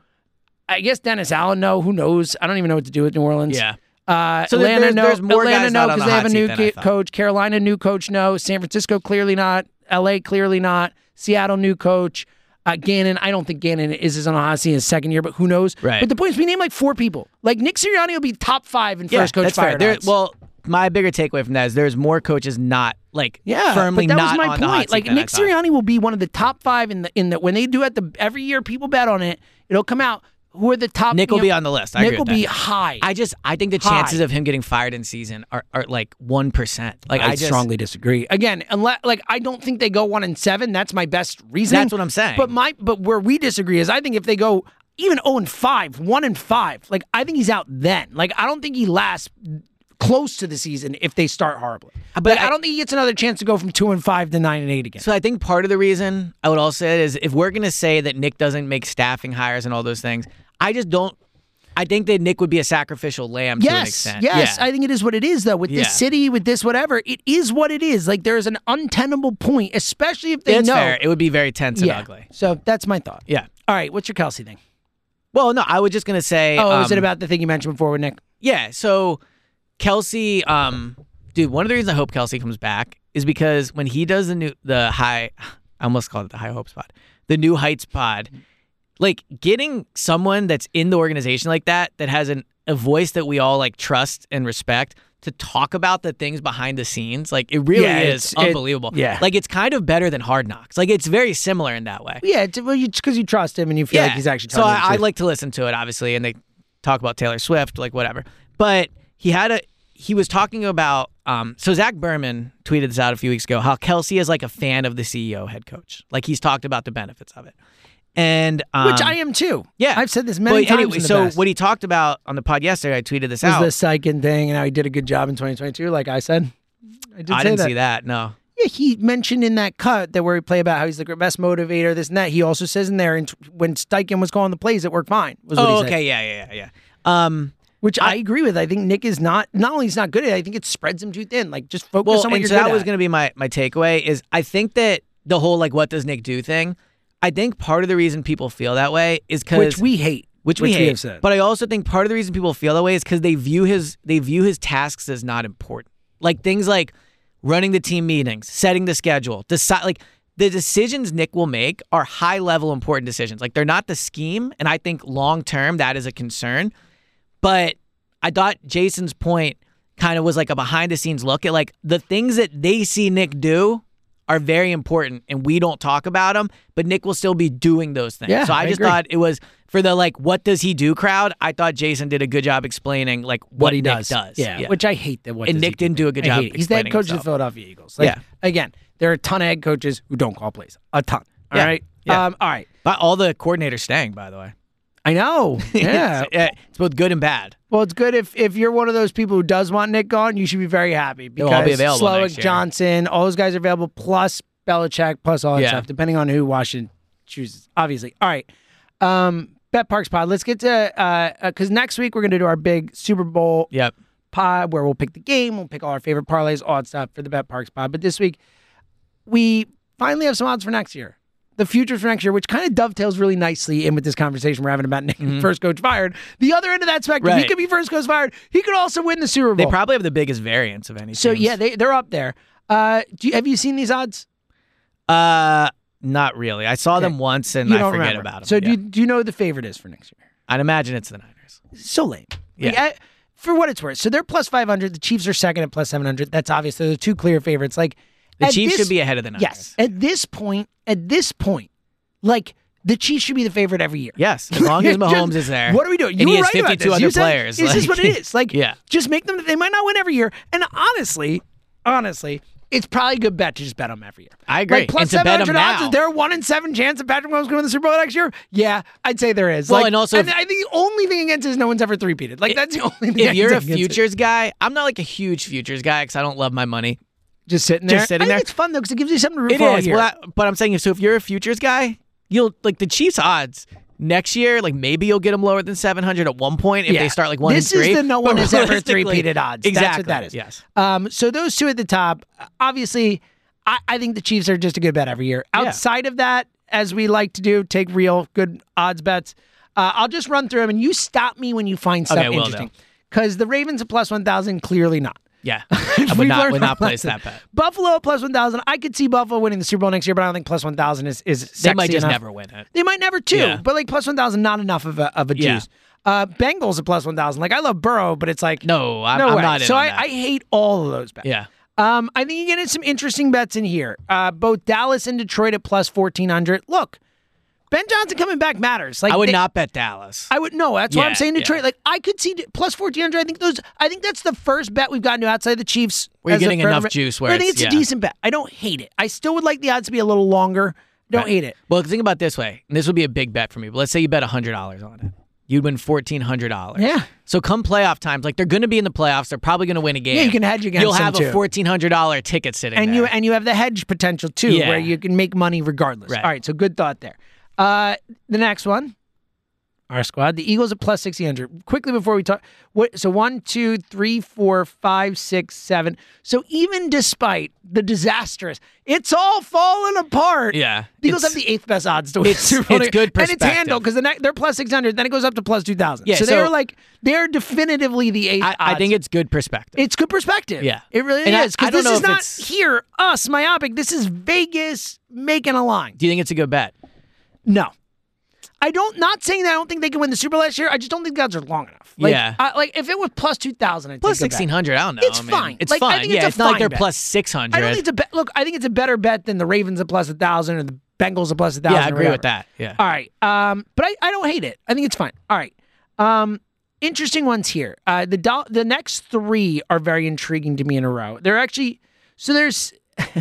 S3: I guess Dennis Allen, no. Who knows? I don't even know what to do with New Orleans.
S4: yeah.
S3: Uh,
S4: So
S3: Atlanta,
S4: there's-
S3: no.
S4: there's more
S3: Atlanta, no, because
S4: the
S3: they have a new
S4: than I
S3: ki-
S4: thought.
S3: coach. Carolina, new coach, no. San Francisco, clearly not. L.A., clearly not. Seattle, new coach. Uh, Gannon, I don't think Gannon is as on a in his second year, but who knows?
S4: Right.
S3: But the point is, we name like four people. Like Nick Sirianni will be top five in
S4: Yeah,
S3: first coach
S4: that's fair.
S3: fired
S4: There, well, my bigger takeaway from that is there's more coaches not like
S3: Yeah,
S4: firmly
S3: but that
S4: not
S3: was my
S4: on the hot
S3: point. Like Nick. Sirianni will be one of the top five in the in the when they do at the every year people bet on it. It'll come out who are the top.
S4: Nick will
S3: know,
S4: be on the list. I
S3: Nick
S4: agree
S3: will be high.
S4: I just I think the
S3: High.
S4: chances of him getting fired in season are, are like one percent. Like I,
S3: I,
S4: just,
S3: strongly disagree. Again, unless like I don't think they go one and seven. That's my best reason.
S4: That's what I'm saying.
S3: But my but where we disagree is I think if they go even zero and five, one and five, like I think he's out then. Like I don't think he lasts close to the season if they start horribly.
S4: Uh, but
S3: But I,
S4: I-
S3: don't think he gets another chance to go from two and five to nine and eight again.
S4: So I think part of the reason I would also say is if we're gonna say that Nick doesn't make staffing hires and all those things, I just don't. I think that Nick would be a sacrificial lamb to an
S3: Yes,
S4: extent.
S3: yes.
S4: Yeah.
S3: I think it is what it is, though. With
S4: Yeah.
S3: this city, with this whatever, it is what it is. Like there's an untenable point, especially if they
S4: That's
S3: know.
S4: fair. It would be very tense and ugly.
S3: So that's my thought.
S4: Yeah.
S3: All right. What's your Kelce thing?
S4: Well, no, I was just gonna say.
S3: Oh, is it
S4: um,
S3: about the thing you mentioned before with Nick?
S4: Yeah. So Kelce, um, dude, one of the reasons I hope Kelce comes back is because when he does the new the high, I almost called it the high hopes pod, the new heights pod, like getting someone that's in the organization like that that has an a voice that we all like trust and respect to talk about the things behind the scenes like it really
S3: Yeah,
S4: is
S3: it's- it-
S4: unbelievable
S3: yeah.
S4: like it's kind of better than hard knocks like it's very similar in that way
S3: Yeah, it's well, because you, trust him and you feel like he's actually.
S4: so
S3: telling you the
S4: I, I like to listen to it, obviously, and they talk about Taylor Swift, like whatever. But he had a he was talking about um so Zach Berman tweeted this out a few weeks ago how Kelce is like a fan of the CEO head coach. Like he's talked about the benefits of it. And um,
S3: which I am too.
S4: yeah.
S3: I've said this many
S4: but
S3: times.
S4: Anyway, so
S3: past.
S4: what he talked about on the pod yesterday, I tweeted this
S3: was
S4: out.
S3: the Steichen thing and how he did a good job in 2022, like I said. I did
S4: I didn't
S3: that.
S4: see that. No.
S3: Yeah, he mentioned in that cut that where he play about how he's the best motivator, this and that. He also says in there, and when Steichen was calling the plays, it worked fine. Was what
S4: Oh,
S3: he said.
S4: okay. Yeah, yeah, yeah, yeah. Um,
S3: Which I, agree with. I think Nick is not. Not only he's not good at it, I think it spreads him too thin. Like just focus
S4: well,
S3: on what you're
S4: so
S3: good
S4: that was going to be my my takeaway is I think that the whole like what does Nick do thing. I think part of the reason people feel that way is because
S3: which we hate.
S4: which we hate.
S3: have said.
S4: But I also think part of the reason people feel that way is because they view his they view his tasks as not important. Like things like running the team meetings, setting the schedule, decide like the decisions Nick will make are high level important decisions. Like they're not the scheme, and I think long term that is a concern. But I thought Jason's point kind of was like a behind the scenes look at like the things that they see Nick do are very important and we don't talk about them, but Nick will still be doing those things.
S3: Yeah,
S4: so I,
S3: I
S4: just
S3: agree.
S4: thought it was for the like what does he do crowd. I thought Jason did a good job explaining like what,
S3: he
S4: Nick
S3: does.
S4: does.
S3: Yeah, which I hate that. What
S4: And Nick didn't do a good job.
S3: He's the head coach of the. Philadelphia Eagles. Like,
S4: Yeah.
S3: Again, there are a ton of head coaches who don't call plays. A ton. All right.
S4: Yeah. Yeah.
S3: Um, all right.
S4: But all the coordinators staying, by the way.
S3: I know. Yeah.
S4: it's, it's both good and bad.
S3: Well, it's good if if you're one of those people who does want Nick gone, you should be very happy because
S4: all be available Slowik.
S3: Johnson, all those guys are available, plus Belichick, plus all that
S4: Yeah.
S3: stuff, depending on who Washington chooses. Obviously. All right. Um, BetParx Pod. Let's get to uh because next week we're gonna do our big Super Bowl
S4: Yep.
S3: pod where we'll pick the game, we'll pick all our favorite parlays, all that stuff for the BetParx pod. But this week, we finally have some odds for next year. The futures for next year, which kind of dovetails really nicely in with this conversation we're having about Nick, first coach fired. The other end of that spectrum, he could be first coach fired. He could also win the Super Bowl.
S4: They probably have the biggest variance of any.
S3: so
S4: teams.
S3: yeah, they they're up there. Uh, do you, have you seen these odds?
S4: Uh, not really. I saw them once and I
S3: don't
S4: forget
S3: remember.
S4: about them.
S3: So do you, do you know who the favorite is for next year?
S4: I'd imagine it's the Niners.
S3: so lame.
S4: Yeah.
S3: Like, I- for what it's worth. So they're plus 500. The Chiefs are second at plus 700. That's obvious. They're the two clear favorites. Like
S4: The Chiefs
S3: this-
S4: should be ahead of the Niners.
S3: Yes. At this point, at this point, like the Chiefs should be the favorite every year.
S4: Yes, as long as
S3: Just-
S4: Mahomes is there.
S3: What are we doing?
S4: And
S3: You
S4: he has
S3: right about
S4: 52
S3: this.
S4: other
S3: said,
S4: players.
S3: This is
S4: Like-
S3: what it is. Like,
S4: Yeah.
S3: just make them. They might not win every year. And honestly, honestly, it's probably a good bet to just bet them every year.
S4: I agree.
S3: Like plus
S4: And to bet 'em
S3: seven hundred odds. Is there a one in seven chance that Patrick Mahomes going to win the Super Bowl next year? Yeah, I'd say there is.
S4: Well,
S3: Like,
S4: and also if-
S3: I think the only thing against it is no one's ever three-peated. Like that's the only thing.
S4: If you're a
S3: it.
S4: futures guy, I'm not like a huge futures guy because I don't love my money.
S3: Just sitting there,
S4: just sitting
S3: I
S4: there.
S3: think it's fun though because it gives you something to root
S4: It
S3: for all
S4: is.
S3: year.
S4: Well, that, but I'm saying, so if you're a futures guy, you'll like the Chiefs odds next year. Like maybe you'll get them lower than 700 at one point if
S3: Yeah.
S4: they start like one
S3: This
S4: and three.
S3: is the no
S4: but
S3: one has ever
S4: realistically-
S3: three-peated odds.
S4: Exactly.
S3: That's what that is.
S4: Yes.
S3: Um, so those two at the top, obviously, I, I think the Chiefs are just a good bet every year.
S4: Yeah.
S3: Outside of that, as we like to do, take real good odds bets. Uh, I'll just run through them, and you stop me when you find stuff
S4: Okay, will do.
S3: interesting. Because the Ravens at plus one thousand, clearly not.
S4: Yeah. I would not, would not place that bet.
S3: Buffalo at plus one thousand. I could see Buffalo winning the Super Bowl next year, but I don't think plus one thousand is is sexy
S4: They might just
S3: enough.
S4: never win it.
S3: They might never too,
S4: Yeah.
S3: but like plus one thousand, not enough of a of a
S4: Yeah.
S3: juice. Uh, Bengals at plus one thousand. Like I love Burrow, but it's like
S4: No, I'm,
S3: no
S4: I'm
S3: way.
S4: not in
S3: so I. I hate all of those bets.
S4: yeah.
S3: Um, I think you get some interesting bets in here. Uh, both Dallas and Detroit at plus fourteen hundred. Look, Ben Johnson coming back matters. Like
S4: I would
S3: they-
S4: not bet Dallas.
S3: I would no. That's why I'm saying Detroit.
S4: yeah.
S3: Like I could see d- plus fourteen hundred. I think those. I think that's the first bet we've gotten to outside the Chiefs.
S4: Where you're getting enough juice where
S3: I think
S4: it's-
S3: it's a
S4: yeah.
S3: decent bet. I don't hate it. I still would like the odds to be a little longer. Don't
S4: Right.
S3: hate it.
S4: Well, think about this way. And this would be a big bet for me. But let's say you bet $100 on it. You'd win $1,400.
S3: Yeah.
S4: So come playoff times, like they're going to be in the playoffs. They're probably going to win a game.
S3: Yeah, you can hedge against
S4: You'll have a $1,400 ticket sitting
S3: and
S4: there.
S3: you and you have the hedge potential too,
S4: Yeah.
S3: where you can make money regardless.
S4: Right.
S3: All right, so good thought there. Uh, the next one, our squad, the Eagles at 600. Quickly before we talk, what? So one, two, three, four, five, six, seven. So even despite the disastrous, it's all falling apart.
S4: Yeah,
S3: the Eagles have the eighth best odds to win.
S4: it's-
S3: the Super Bowl.
S4: it's good
S3: and it's handled because the ne- they're plus six hundred. Then it goes up to plus two thousand.
S4: Yeah,
S3: so,
S4: so-
S3: they're like they're definitively the eighth.
S4: I, I think it's good perspective.
S3: It's good perspective.
S4: Yeah.
S3: It really
S4: And
S3: is. Because this is not
S4: it's-
S3: here, us, myopic. This is Vegas making a line.
S4: Do you think it's a good bet?
S3: No. I don't not saying that I don't think they can win the Super Bowl last year. I just don't think the odds are long enough. Like,
S4: Yeah.
S3: I, like if it was plus two thousand, I'd
S4: Plus
S3: take a bet.
S4: sixteen hundred, I don't know.
S3: It's
S4: I mean,
S3: fine.
S4: It's
S3: Like, I
S4: fine.
S3: think it's
S4: yeah,
S3: a
S4: it's not like they're
S3: bet.
S4: plus six hundred.
S3: I don't think it's a bet. Look, I think it's a better bet than the Ravens at plus a thousand or the Bengals at plus a thousand.
S4: Yeah, I agree with that. Yeah.
S3: All right. Um, but I, I don't hate it. I think it's fine. All right. Um, interesting ones here. Uh, the do- the next three are very intriguing to me in a row. They're actually so there's.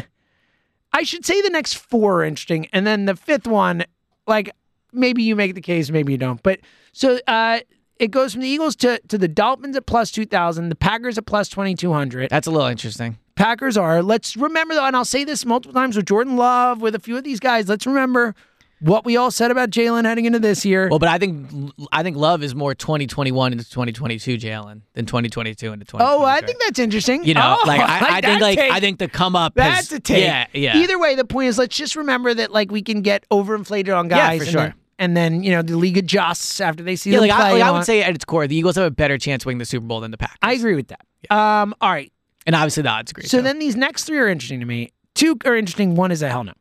S3: I should say the next four are interesting, and then the fifth one, like maybe you make the case, maybe you don't. But so uh, it goes from the Eagles to to the Dolphins at plus two thousand, the Packers at plus twenty two hundred.
S4: That's a little interesting.
S3: Packers are. Let's remember though, and I'll say this multiple times with Jordan Love, with a few of these guys. Let's remember what we all said about Jalen heading into this year.
S4: Well, but I think I think Love is more 2021 into 2022 Jalen than 2022 into 2023.
S3: oh, I think that's interesting.
S4: you know,
S3: Oh,
S4: like I, I think like
S3: take.
S4: I think the come up. has-
S3: that's a take.
S4: Yeah, yeah.
S3: Either way, the point is, let's just remember that like we can get overinflated on
S4: Yeah,
S3: guys.
S4: for sure.
S3: Then, and then you know the league adjusts after they see
S4: yeah,
S3: them
S4: like. I, like I would say at its core, the Eagles have a better chance winning the Super Bowl than the Packers.
S3: I agree with that. Um, all right.
S4: and obviously the odds agree.
S3: So
S4: too.
S3: then these next three are interesting to me. Two are interesting. One is a hell no.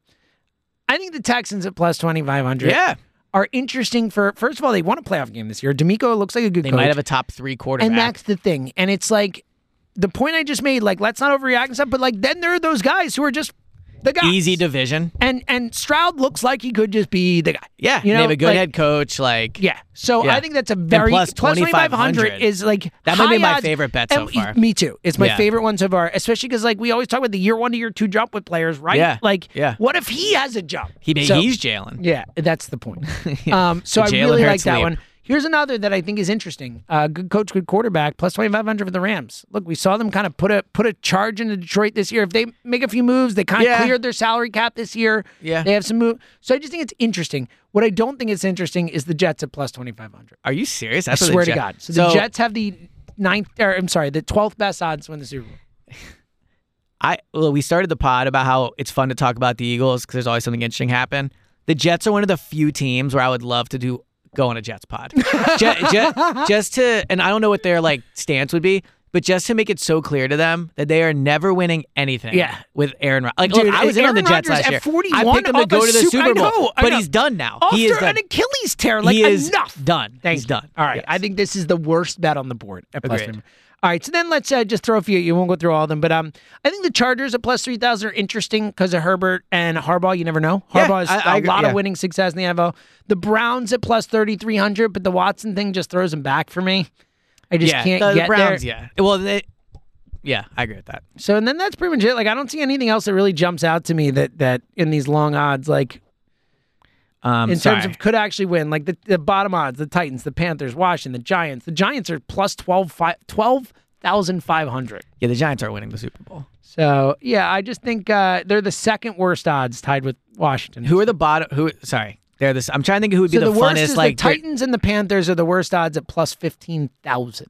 S3: I think the Texans at plus twenty five hundred.
S4: yeah,
S3: are interesting for first of all they won a playoff game this year. DeMeco looks like a good
S4: they
S3: coach,
S4: might have a top three quarterback.
S3: and that's the thing. And it's like the point I just made. Like let's not overreact and stuff, but like then there are those guys who are just the guys.
S4: Easy division.
S3: And and Stroud looks like he could just be the guy.
S4: Yeah,
S3: you know,
S4: they have a good
S3: like-
S4: head coach. Like,
S3: Yeah. So
S4: Yeah.
S3: I think that's a very
S4: plus
S3: plus 2500
S4: 2500
S3: is like
S4: That might be my
S3: odds.
S4: favorite bet so
S3: And
S4: far.
S3: Me too. It's my
S4: Yeah.
S3: favorite one so far, especially because like we always talk about the year one to year two jump with players, right?
S4: Yeah.
S3: Like,
S4: Yeah.
S3: what if he has a jump?
S4: he
S3: So-
S4: he's Jalen.
S3: Yeah, that's the point. um, so I really like that
S4: leap.
S3: one. Here's another that I think is interesting. Uh, good coach, good quarterback, plus 2,500 for the Rams. Look, we saw them kind of put a put a charge into Detroit this year. If they make a few moves, they kind of
S4: Yeah.
S3: cleared their salary cap this year.
S4: Yeah.
S3: They have some move. So I just think it's interesting. What I don't think is interesting is the Jets at plus 2,500.
S4: Are you serious?
S3: I
S4: That's the
S3: swear to God. So the Jets have the ninth, or I'm sorry, the 12th best odds to win the Super Bowl.
S4: I well, we started the pod about how it's fun to talk about the Eagles because there's always something interesting happen. The Jets are one of the few teams where I would love to do go on a Jets pod, just, just to, and I don't know what their like stance would be, but just to make it so clear to them that they are never winning anything.
S3: Yeah.
S4: with Aaron Rodgers. Like,
S3: Dude,
S4: look, I was in on the Jets
S3: Rodgers
S4: last
S3: at
S4: year.
S3: 41
S4: I picked him to
S3: off
S4: go
S3: a
S4: to the
S3: Super-
S4: Super Bowl,
S3: know, I
S4: but
S3: know.
S4: he's done now. He is done.
S3: an Achilles tear, like
S4: he is
S3: enough.
S4: done.
S3: Thank
S4: he's
S3: you.
S4: done.
S3: All right.
S4: Yes.
S3: I think this is the worst bet on the board at plus
S4: Agreed.
S3: All right. So then let's uh, just throw a few. You won't go through all of them, but um, I think the Chargers at plus three thousand are interesting because of Herbert and Harbaugh. You never know.
S4: Yeah,
S3: Harbaugh has
S4: I- I
S3: a lot
S4: yeah.
S3: of winning success in the NFL. The Browns at plus thirty three hundred, but the Watson thing just throws them back for me. I just
S4: yeah,
S3: can't
S4: the,
S3: get
S4: the Browns.
S3: there.
S4: Yeah, well, they, yeah, I agree with that.
S3: So and then that's pretty much it. Like I don't see anything else that really jumps out to me that that in these long odds like
S4: Um,
S3: in
S4: sorry.
S3: terms of could actually win. Like the, the bottom odds, the Titans, the Panthers, Washington, the Giants. The Giants are plus 12 fi- 12,500.
S4: yeah, the Giants are winning the Super Bowl.
S3: so, yeah, I just think uh, they're the second worst odds tied with Washington.
S4: Who are the bottom? Who? Sorry, they're this. I'm trying to think who would be
S3: so
S4: the,
S3: the, worst
S4: funnest.
S3: is
S4: like
S3: the Titans and the Panthers are the worst odds at plus 15,000.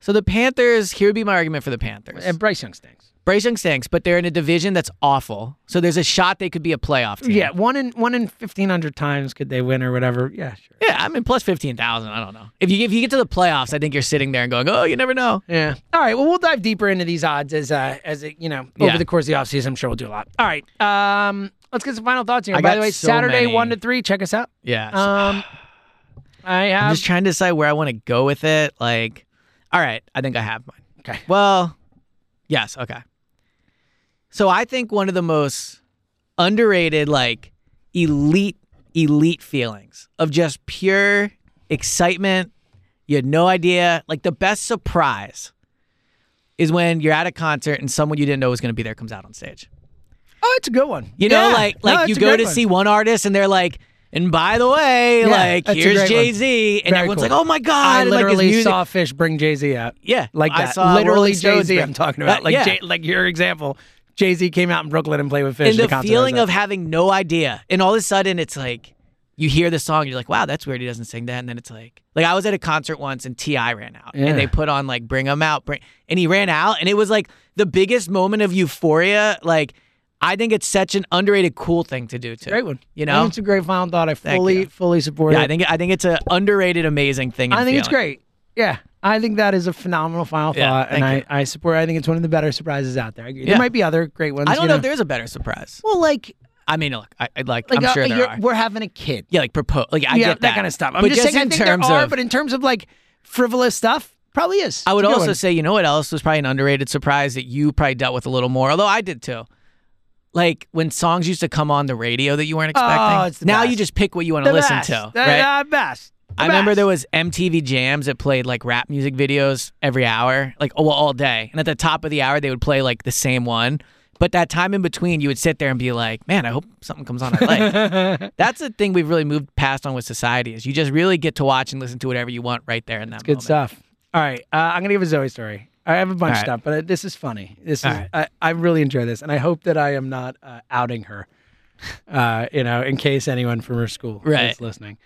S4: So the Panthers. Here would be my argument for the Panthers.
S3: And Bryce Young stinks.
S4: Young stinks, but they're in a division that's awful. So there's a shot they could be a playoff team.
S3: Yeah, one in one in 1,500 times could they win or whatever. Yeah, sure.
S4: Yeah, I mean plus fifteen thousand. I don't know. If you if you get to the playoffs, I think you're sitting there and going, oh, you never know.
S3: Yeah. All right. Well, we'll dive deeper into these odds as uh, as it, you know over
S4: Yeah.
S3: the course of the offseason. I'm sure we'll do a lot. All right. Um, let's get some final thoughts here.
S4: I
S3: By the way,
S4: so
S3: Saturday
S4: many.
S3: one to three. Check us out.
S4: Yeah. so-
S3: Um, I
S4: I'm just trying to decide where I want to go with it. Like, all right, I think I have mine.
S3: Okay.
S4: Well, yes. Okay. So I think one of the most underrated, like elite, elite feelings of just pure excitement. You had no idea. Like the best surprise is when you're at a concert and someone you didn't know was going to be there comes out on stage.
S3: oh, it's a good one.
S4: You know,
S3: Yeah.
S4: like
S3: No,
S4: like you go to
S3: one.
S4: see one artist and they're like, and by the way,
S3: Yeah,
S4: like here's. Jay Z, and
S3: Very
S4: everyone's
S3: cool.
S4: like, oh my god,
S3: I
S4: and, like,
S3: literally
S4: music-
S3: saw Phish bring Jay Z out.
S4: Yeah,
S3: like
S4: I
S3: that.
S4: saw
S3: literally Jay Z. I'm talking about like
S4: yeah.
S3: Jay, like your example. Jay Z came out in Brooklyn and played with Phish.
S4: and the
S3: was
S4: feeling of having no idea, and all of a sudden it's like you hear the song, you're like, wow, that's weird. He doesn't sing that, and then it's like, like I was at a concert once and T.I. ran out,
S3: Yeah.
S4: and they put on like Bring 'Em Out, bring, and he ran out, and it was like the biggest moment of euphoria. Like I think it's such an underrated, cool thing to do too.
S3: great one.
S4: You know?
S3: it's a great final thought. I fully fully support
S4: Yeah,
S3: it.
S4: I think I think it's an underrated, amazing thing.
S3: I think it's great. Yeah, I think that is a phenomenal final
S4: Yeah,
S3: thought, and I. I support. I think it's one of the better surprises out there. I.
S4: Yeah.
S3: There might be other great ones.
S4: I don't
S3: you
S4: know if there's a better surprise.
S3: Well, like,
S4: I mean, look, I, like,
S3: like
S4: I'm
S3: uh,
S4: sure there
S3: you're- we're having a kid.
S4: Yeah, like propose. Like I
S3: yeah,
S4: get that,
S3: kind of stuff. I'm
S4: But
S3: just, saying, I
S4: in
S3: think
S4: terms
S3: there are,
S4: of,
S3: but in terms of like frivolous stuff, probably is.
S4: I would
S3: It's a good
S4: also
S3: one.
S4: say, you know what else was probably an underrated surprise that you probably dealt with a little more, although I did too. Like when songs used to come on the radio that you weren't expecting.
S3: Oh, it's the
S4: now
S3: best.
S4: you just pick what you want to listen
S3: best.
S4: to,
S3: The,
S4: right?
S3: uh, best.
S4: I remember there was MTV Jams that played like rap music videos every hour, like oh, well, all day. And at the top of the hour, they would play like the same one. But that time in between, you would sit there and be like, "Man, I hope something comes on I like." That's the thing we've really moved past on with society is you just really get to watch and listen to whatever you want right there in that
S3: Good
S4: moment.
S3: stuff. All right, uh, I'm gonna give a Zoe story. I have a bunch of stuff, but uh, this is funny. This is
S4: right.
S3: I, I really enjoy this, and I hope that I am not uh, outing her. Uh, you know, in case anyone from her school
S4: Right.
S3: is listening.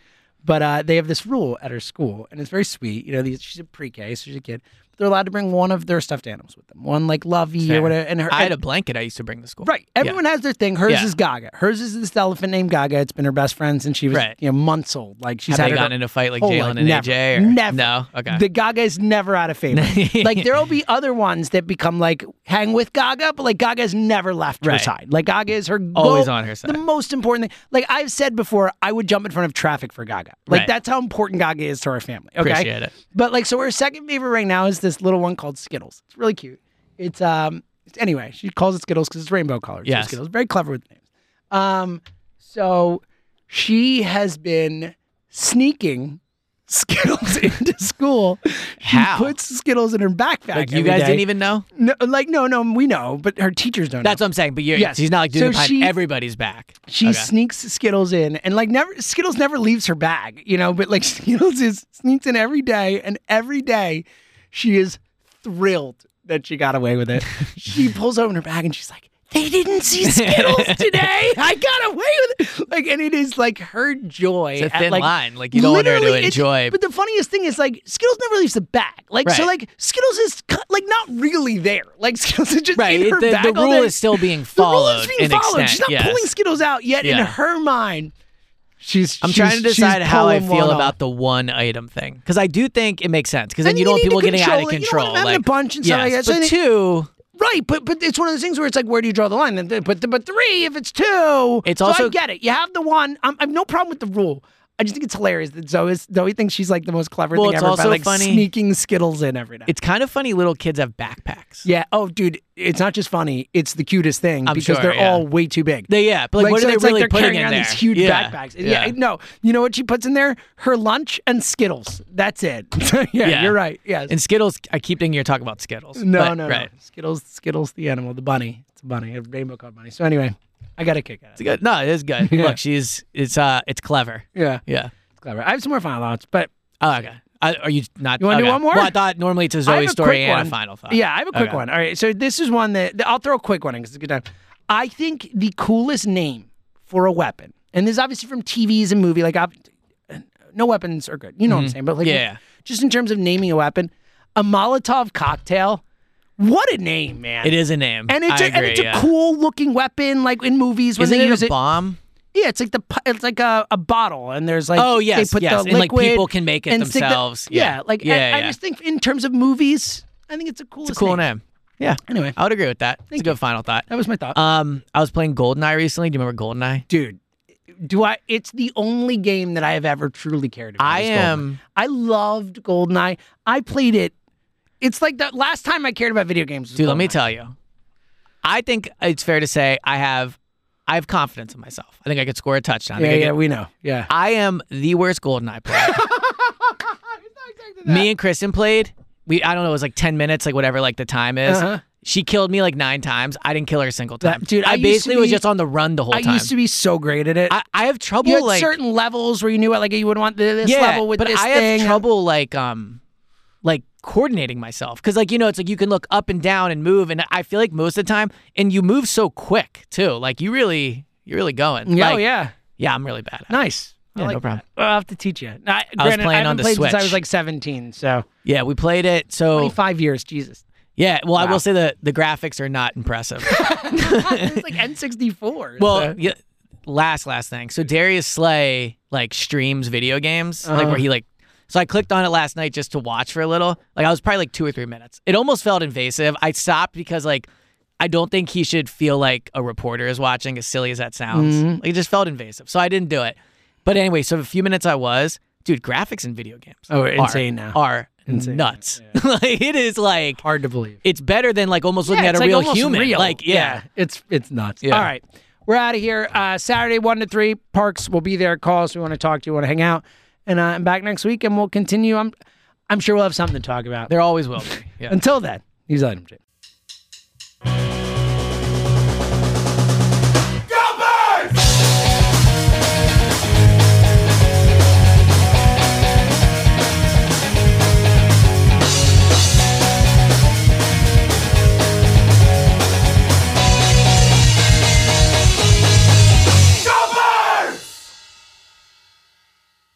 S3: But uh, they have this rule at her school, and it's very sweet. You know, these, she's a pre-K, so she's a kid. They're allowed to bring one of their stuffed animals with them, one like Lovey
S4: Fair.
S3: or whatever. And her,
S4: I had a blanket I used to bring to school.
S3: Right.
S4: Yeah.
S3: Everyone has their thing. Hers
S4: Yeah.
S3: is Gaga. Hers is this elephant named Gaga. It's been her best friend since she was
S4: Right.
S3: you know months old. Like she's had
S4: gotten in a fight like
S3: Oh,
S4: Jalen
S3: like,
S4: and
S3: never,
S4: AJ? Or?
S3: Never.
S4: No. Okay.
S3: The Gaga is never out of favor. like there'll be other ones that become like hang with Gaga, but like Gaga's never left her
S4: Right.
S3: side. Like Gaga is her
S4: Always
S3: go-
S4: on her side.
S3: The most important thing. Like I've said before, I would jump in front of traffic for Gaga. Like
S4: Right.
S3: that's how important Gaga is to our family. Okay.
S4: Appreciate it.
S3: But like, so her second favorite right now is this little one called Skittles. It's really cute. It's um, Anyway, she calls it Skittles because it's rainbow colored. so Skittles. Very clever with names. Um, so she has been sneaking Skittles into school. She
S4: How?
S3: puts Skittles in her backpack.
S4: Like you guys
S3: day.
S4: didn't even know.
S3: No, like no, no, we know, but her teachers don't.
S4: That's
S3: know.
S4: what I'm saying. But you're,
S3: Yes.
S4: she's not like doing
S3: So she-
S4: everybody's back.
S3: She
S4: Okay.
S3: sneaks Skittles in, and like never, Skittles never leaves her bag, you know. But like Skittles is sneaks in every day, and every day, she is thrilled that she got away with it. she pulls open her bag, and she's like, "They didn't see Skittles today. I got away with it." Like, and it is like her joy.
S4: It's a
S3: at,
S4: thin
S3: like,
S4: line. Like you don't want her to enjoy.
S3: But the funniest thing is like Skittles never leaves the bag. Like so, like Skittles is like not really there. Like Skittles is just
S4: Right,
S3: in her
S4: the-
S3: bag
S4: the rule is still being
S3: The rule
S4: followed
S3: is being followed.
S4: extent,
S3: She's not
S4: yes.
S3: pulling Skittles out yet. In her mind, she's.
S4: I'm
S3: she's-
S4: trying to decide how I feel about the one item thing because I do think it makes sense because then you
S3: you
S4: don't want people getting out of
S3: control. You don't
S4: like,
S3: a bunch and stuff like
S4: yes,
S3: that. So
S4: but two,
S3: Right, but but it's one of those things where it's like, where do you draw the line? But but three, if it's two,
S4: It's
S3: so
S4: also-
S3: I get it. You have the one. I'm, I have no problem with the rule. I just think it's hilarious that Zoe Zoe thinks she's like the most clever
S4: Well,
S3: thing ever by like
S4: funny-
S3: sneaking Skittles in every day.
S4: it's kind of funny. Little kids have backpacks.
S3: yeah. Oh, dude, it's not just funny. It's the cutest thing
S4: I'm
S3: because
S4: sure,
S3: they're
S4: yeah.
S3: all way too big.
S4: They, yeah, but like, what
S3: so
S4: are they
S3: it's like
S4: really
S3: they're
S4: putting
S3: carrying
S4: in there?
S3: these huge
S4: yeah.
S3: backpacks. Yeah. no. You know what she puts in there? Her lunch and Skittles. That's it. yeah,
S4: Yeah.
S3: you're right. Yes.
S4: And Skittles, I keep thinking you're talking about Skittles.
S3: no,
S4: but-
S3: no,
S4: right.
S3: no. Skittles, Skittles, the animal, the bunny. It's a bunny, a rainbow colored bunny. So anyway, I got a kick out
S4: It's
S3: of it.
S4: good. No, it is good.
S3: Yeah.
S4: Look, she's it's uh it's clever.
S3: Yeah,
S4: Yeah.
S3: it's clever. I have some more final thoughts, but
S4: Oh, okay. I, are you not?
S3: You wanna do one more?
S4: Well, I thought normally it's a Zoe
S3: a
S4: story and
S3: one.
S4: a final thought.
S3: Yeah, I have a quick
S4: Okay.
S3: one. All right, so this is one that I'll throw a quick one in because it's a good time. I think the coolest name for a weapon, and this is obviously from TVs and movie, like no weapons are good. You know what I'm saying? But like,
S4: Mm-hmm. Yeah.
S3: just in terms of naming a weapon, a Molotov cocktail. What a name, man!
S4: It is a name.
S3: and it's
S4: I
S3: a,
S4: agree,
S3: and it's a cool looking weapon, like in movies when
S4: Isn't
S3: they
S4: it
S3: use
S4: a
S3: it.
S4: bomb?
S3: Yeah, it's like the it's like a, a bottle, and there's like
S4: Oh,
S3: they
S4: yes,
S3: put
S4: yes,
S3: the
S4: and, like, people can make it
S3: stick the-
S4: themselves.
S3: yeah.
S4: Yeah.
S3: like
S4: Yeah,
S3: I, I just think in terms of movies, I think it's a cool.
S4: It's a cool name. Yeah.
S3: Anyway,
S4: I would agree with that. It's a good final thought.
S3: that was my thought,
S4: Um, I was playing GoldenEye recently. Do you remember GoldenEye?
S3: dude. Do I? It's the only game that I have ever truly cared about.
S4: I
S3: is GoldenEye.
S4: am-
S3: I loved GoldenEye. I played it. It's like the last time I cared about video games. Was
S4: Dude, let me tell you. I think it's fair to say I have I have confidence in myself. I think I could score a touchdown. I
S3: Yeah,
S4: think I
S3: yeah,
S4: could-
S3: we know. Yeah.
S4: I am the worst GoldenEye player. me and Kristen played. We I don't know, it was like ten minutes, like whatever like the time is.
S3: Uh-huh.
S4: She killed me like nine times. I didn't kill her a single
S3: That-
S4: time.
S3: dude, I
S4: I,
S3: used to
S4: basically was
S3: be-
S4: just on the run the whole time.
S3: I
S4: time.
S3: used to be so great at it.
S4: I, I have trouble
S3: you had
S4: like
S3: certain levels where you knew what, like you would want this
S4: yeah,
S3: level with
S4: but
S3: this
S4: I
S3: thing.
S4: have trouble like um like coordinating myself because like you know it's like you can look up and down and move and I feel like most of the time and you move so quick too like you really you're really going
S3: Yeah, oh, yeah.
S4: yeah I'm really bad at.
S3: Nice.
S4: Yeah,
S3: like
S4: no problem.
S3: I'll have to teach you. I,
S4: I was playing
S3: I
S4: on the
S3: played since I was like 17, so
S4: yeah we played it so
S3: 25 years. Jesus.
S4: yeah well I will say the the graphics are not impressive
S3: it's like N64.
S4: well
S3: so-
S4: yeah, last last thing so Darius Slay like streams video games like
S3: Uh-huh.
S4: where he like so I clicked on it last night just to watch for a little like I was probably like two or three minutes it almost felt invasive I stopped because like I don't think he should feel like a reporter is watching, as silly as that sounds.
S3: Mm-hmm.
S4: Like, it just felt invasive. So I didn't do it. But anyway, so a few minutes I was, dude, graphics in video games
S3: Oh,
S4: are,
S3: insane now.
S4: are
S3: Insane,
S4: nuts. like it is like
S3: hard to believe.
S4: it's better than like almost looking
S3: Yeah,
S4: at a
S3: like
S4: real human.
S3: real.
S4: Like yeah.
S3: it's it's nuts.
S4: Yeah.
S3: All right, we're out of here. Uh, Saturday one to three. Parx will be there. Call us. We want to talk to you. Want to hang out, and uh, I'm back next week, and we'll continue. I'm I'm sure we'll have something to talk about.
S4: There always will be. Yeah.
S3: Until then, use Item J.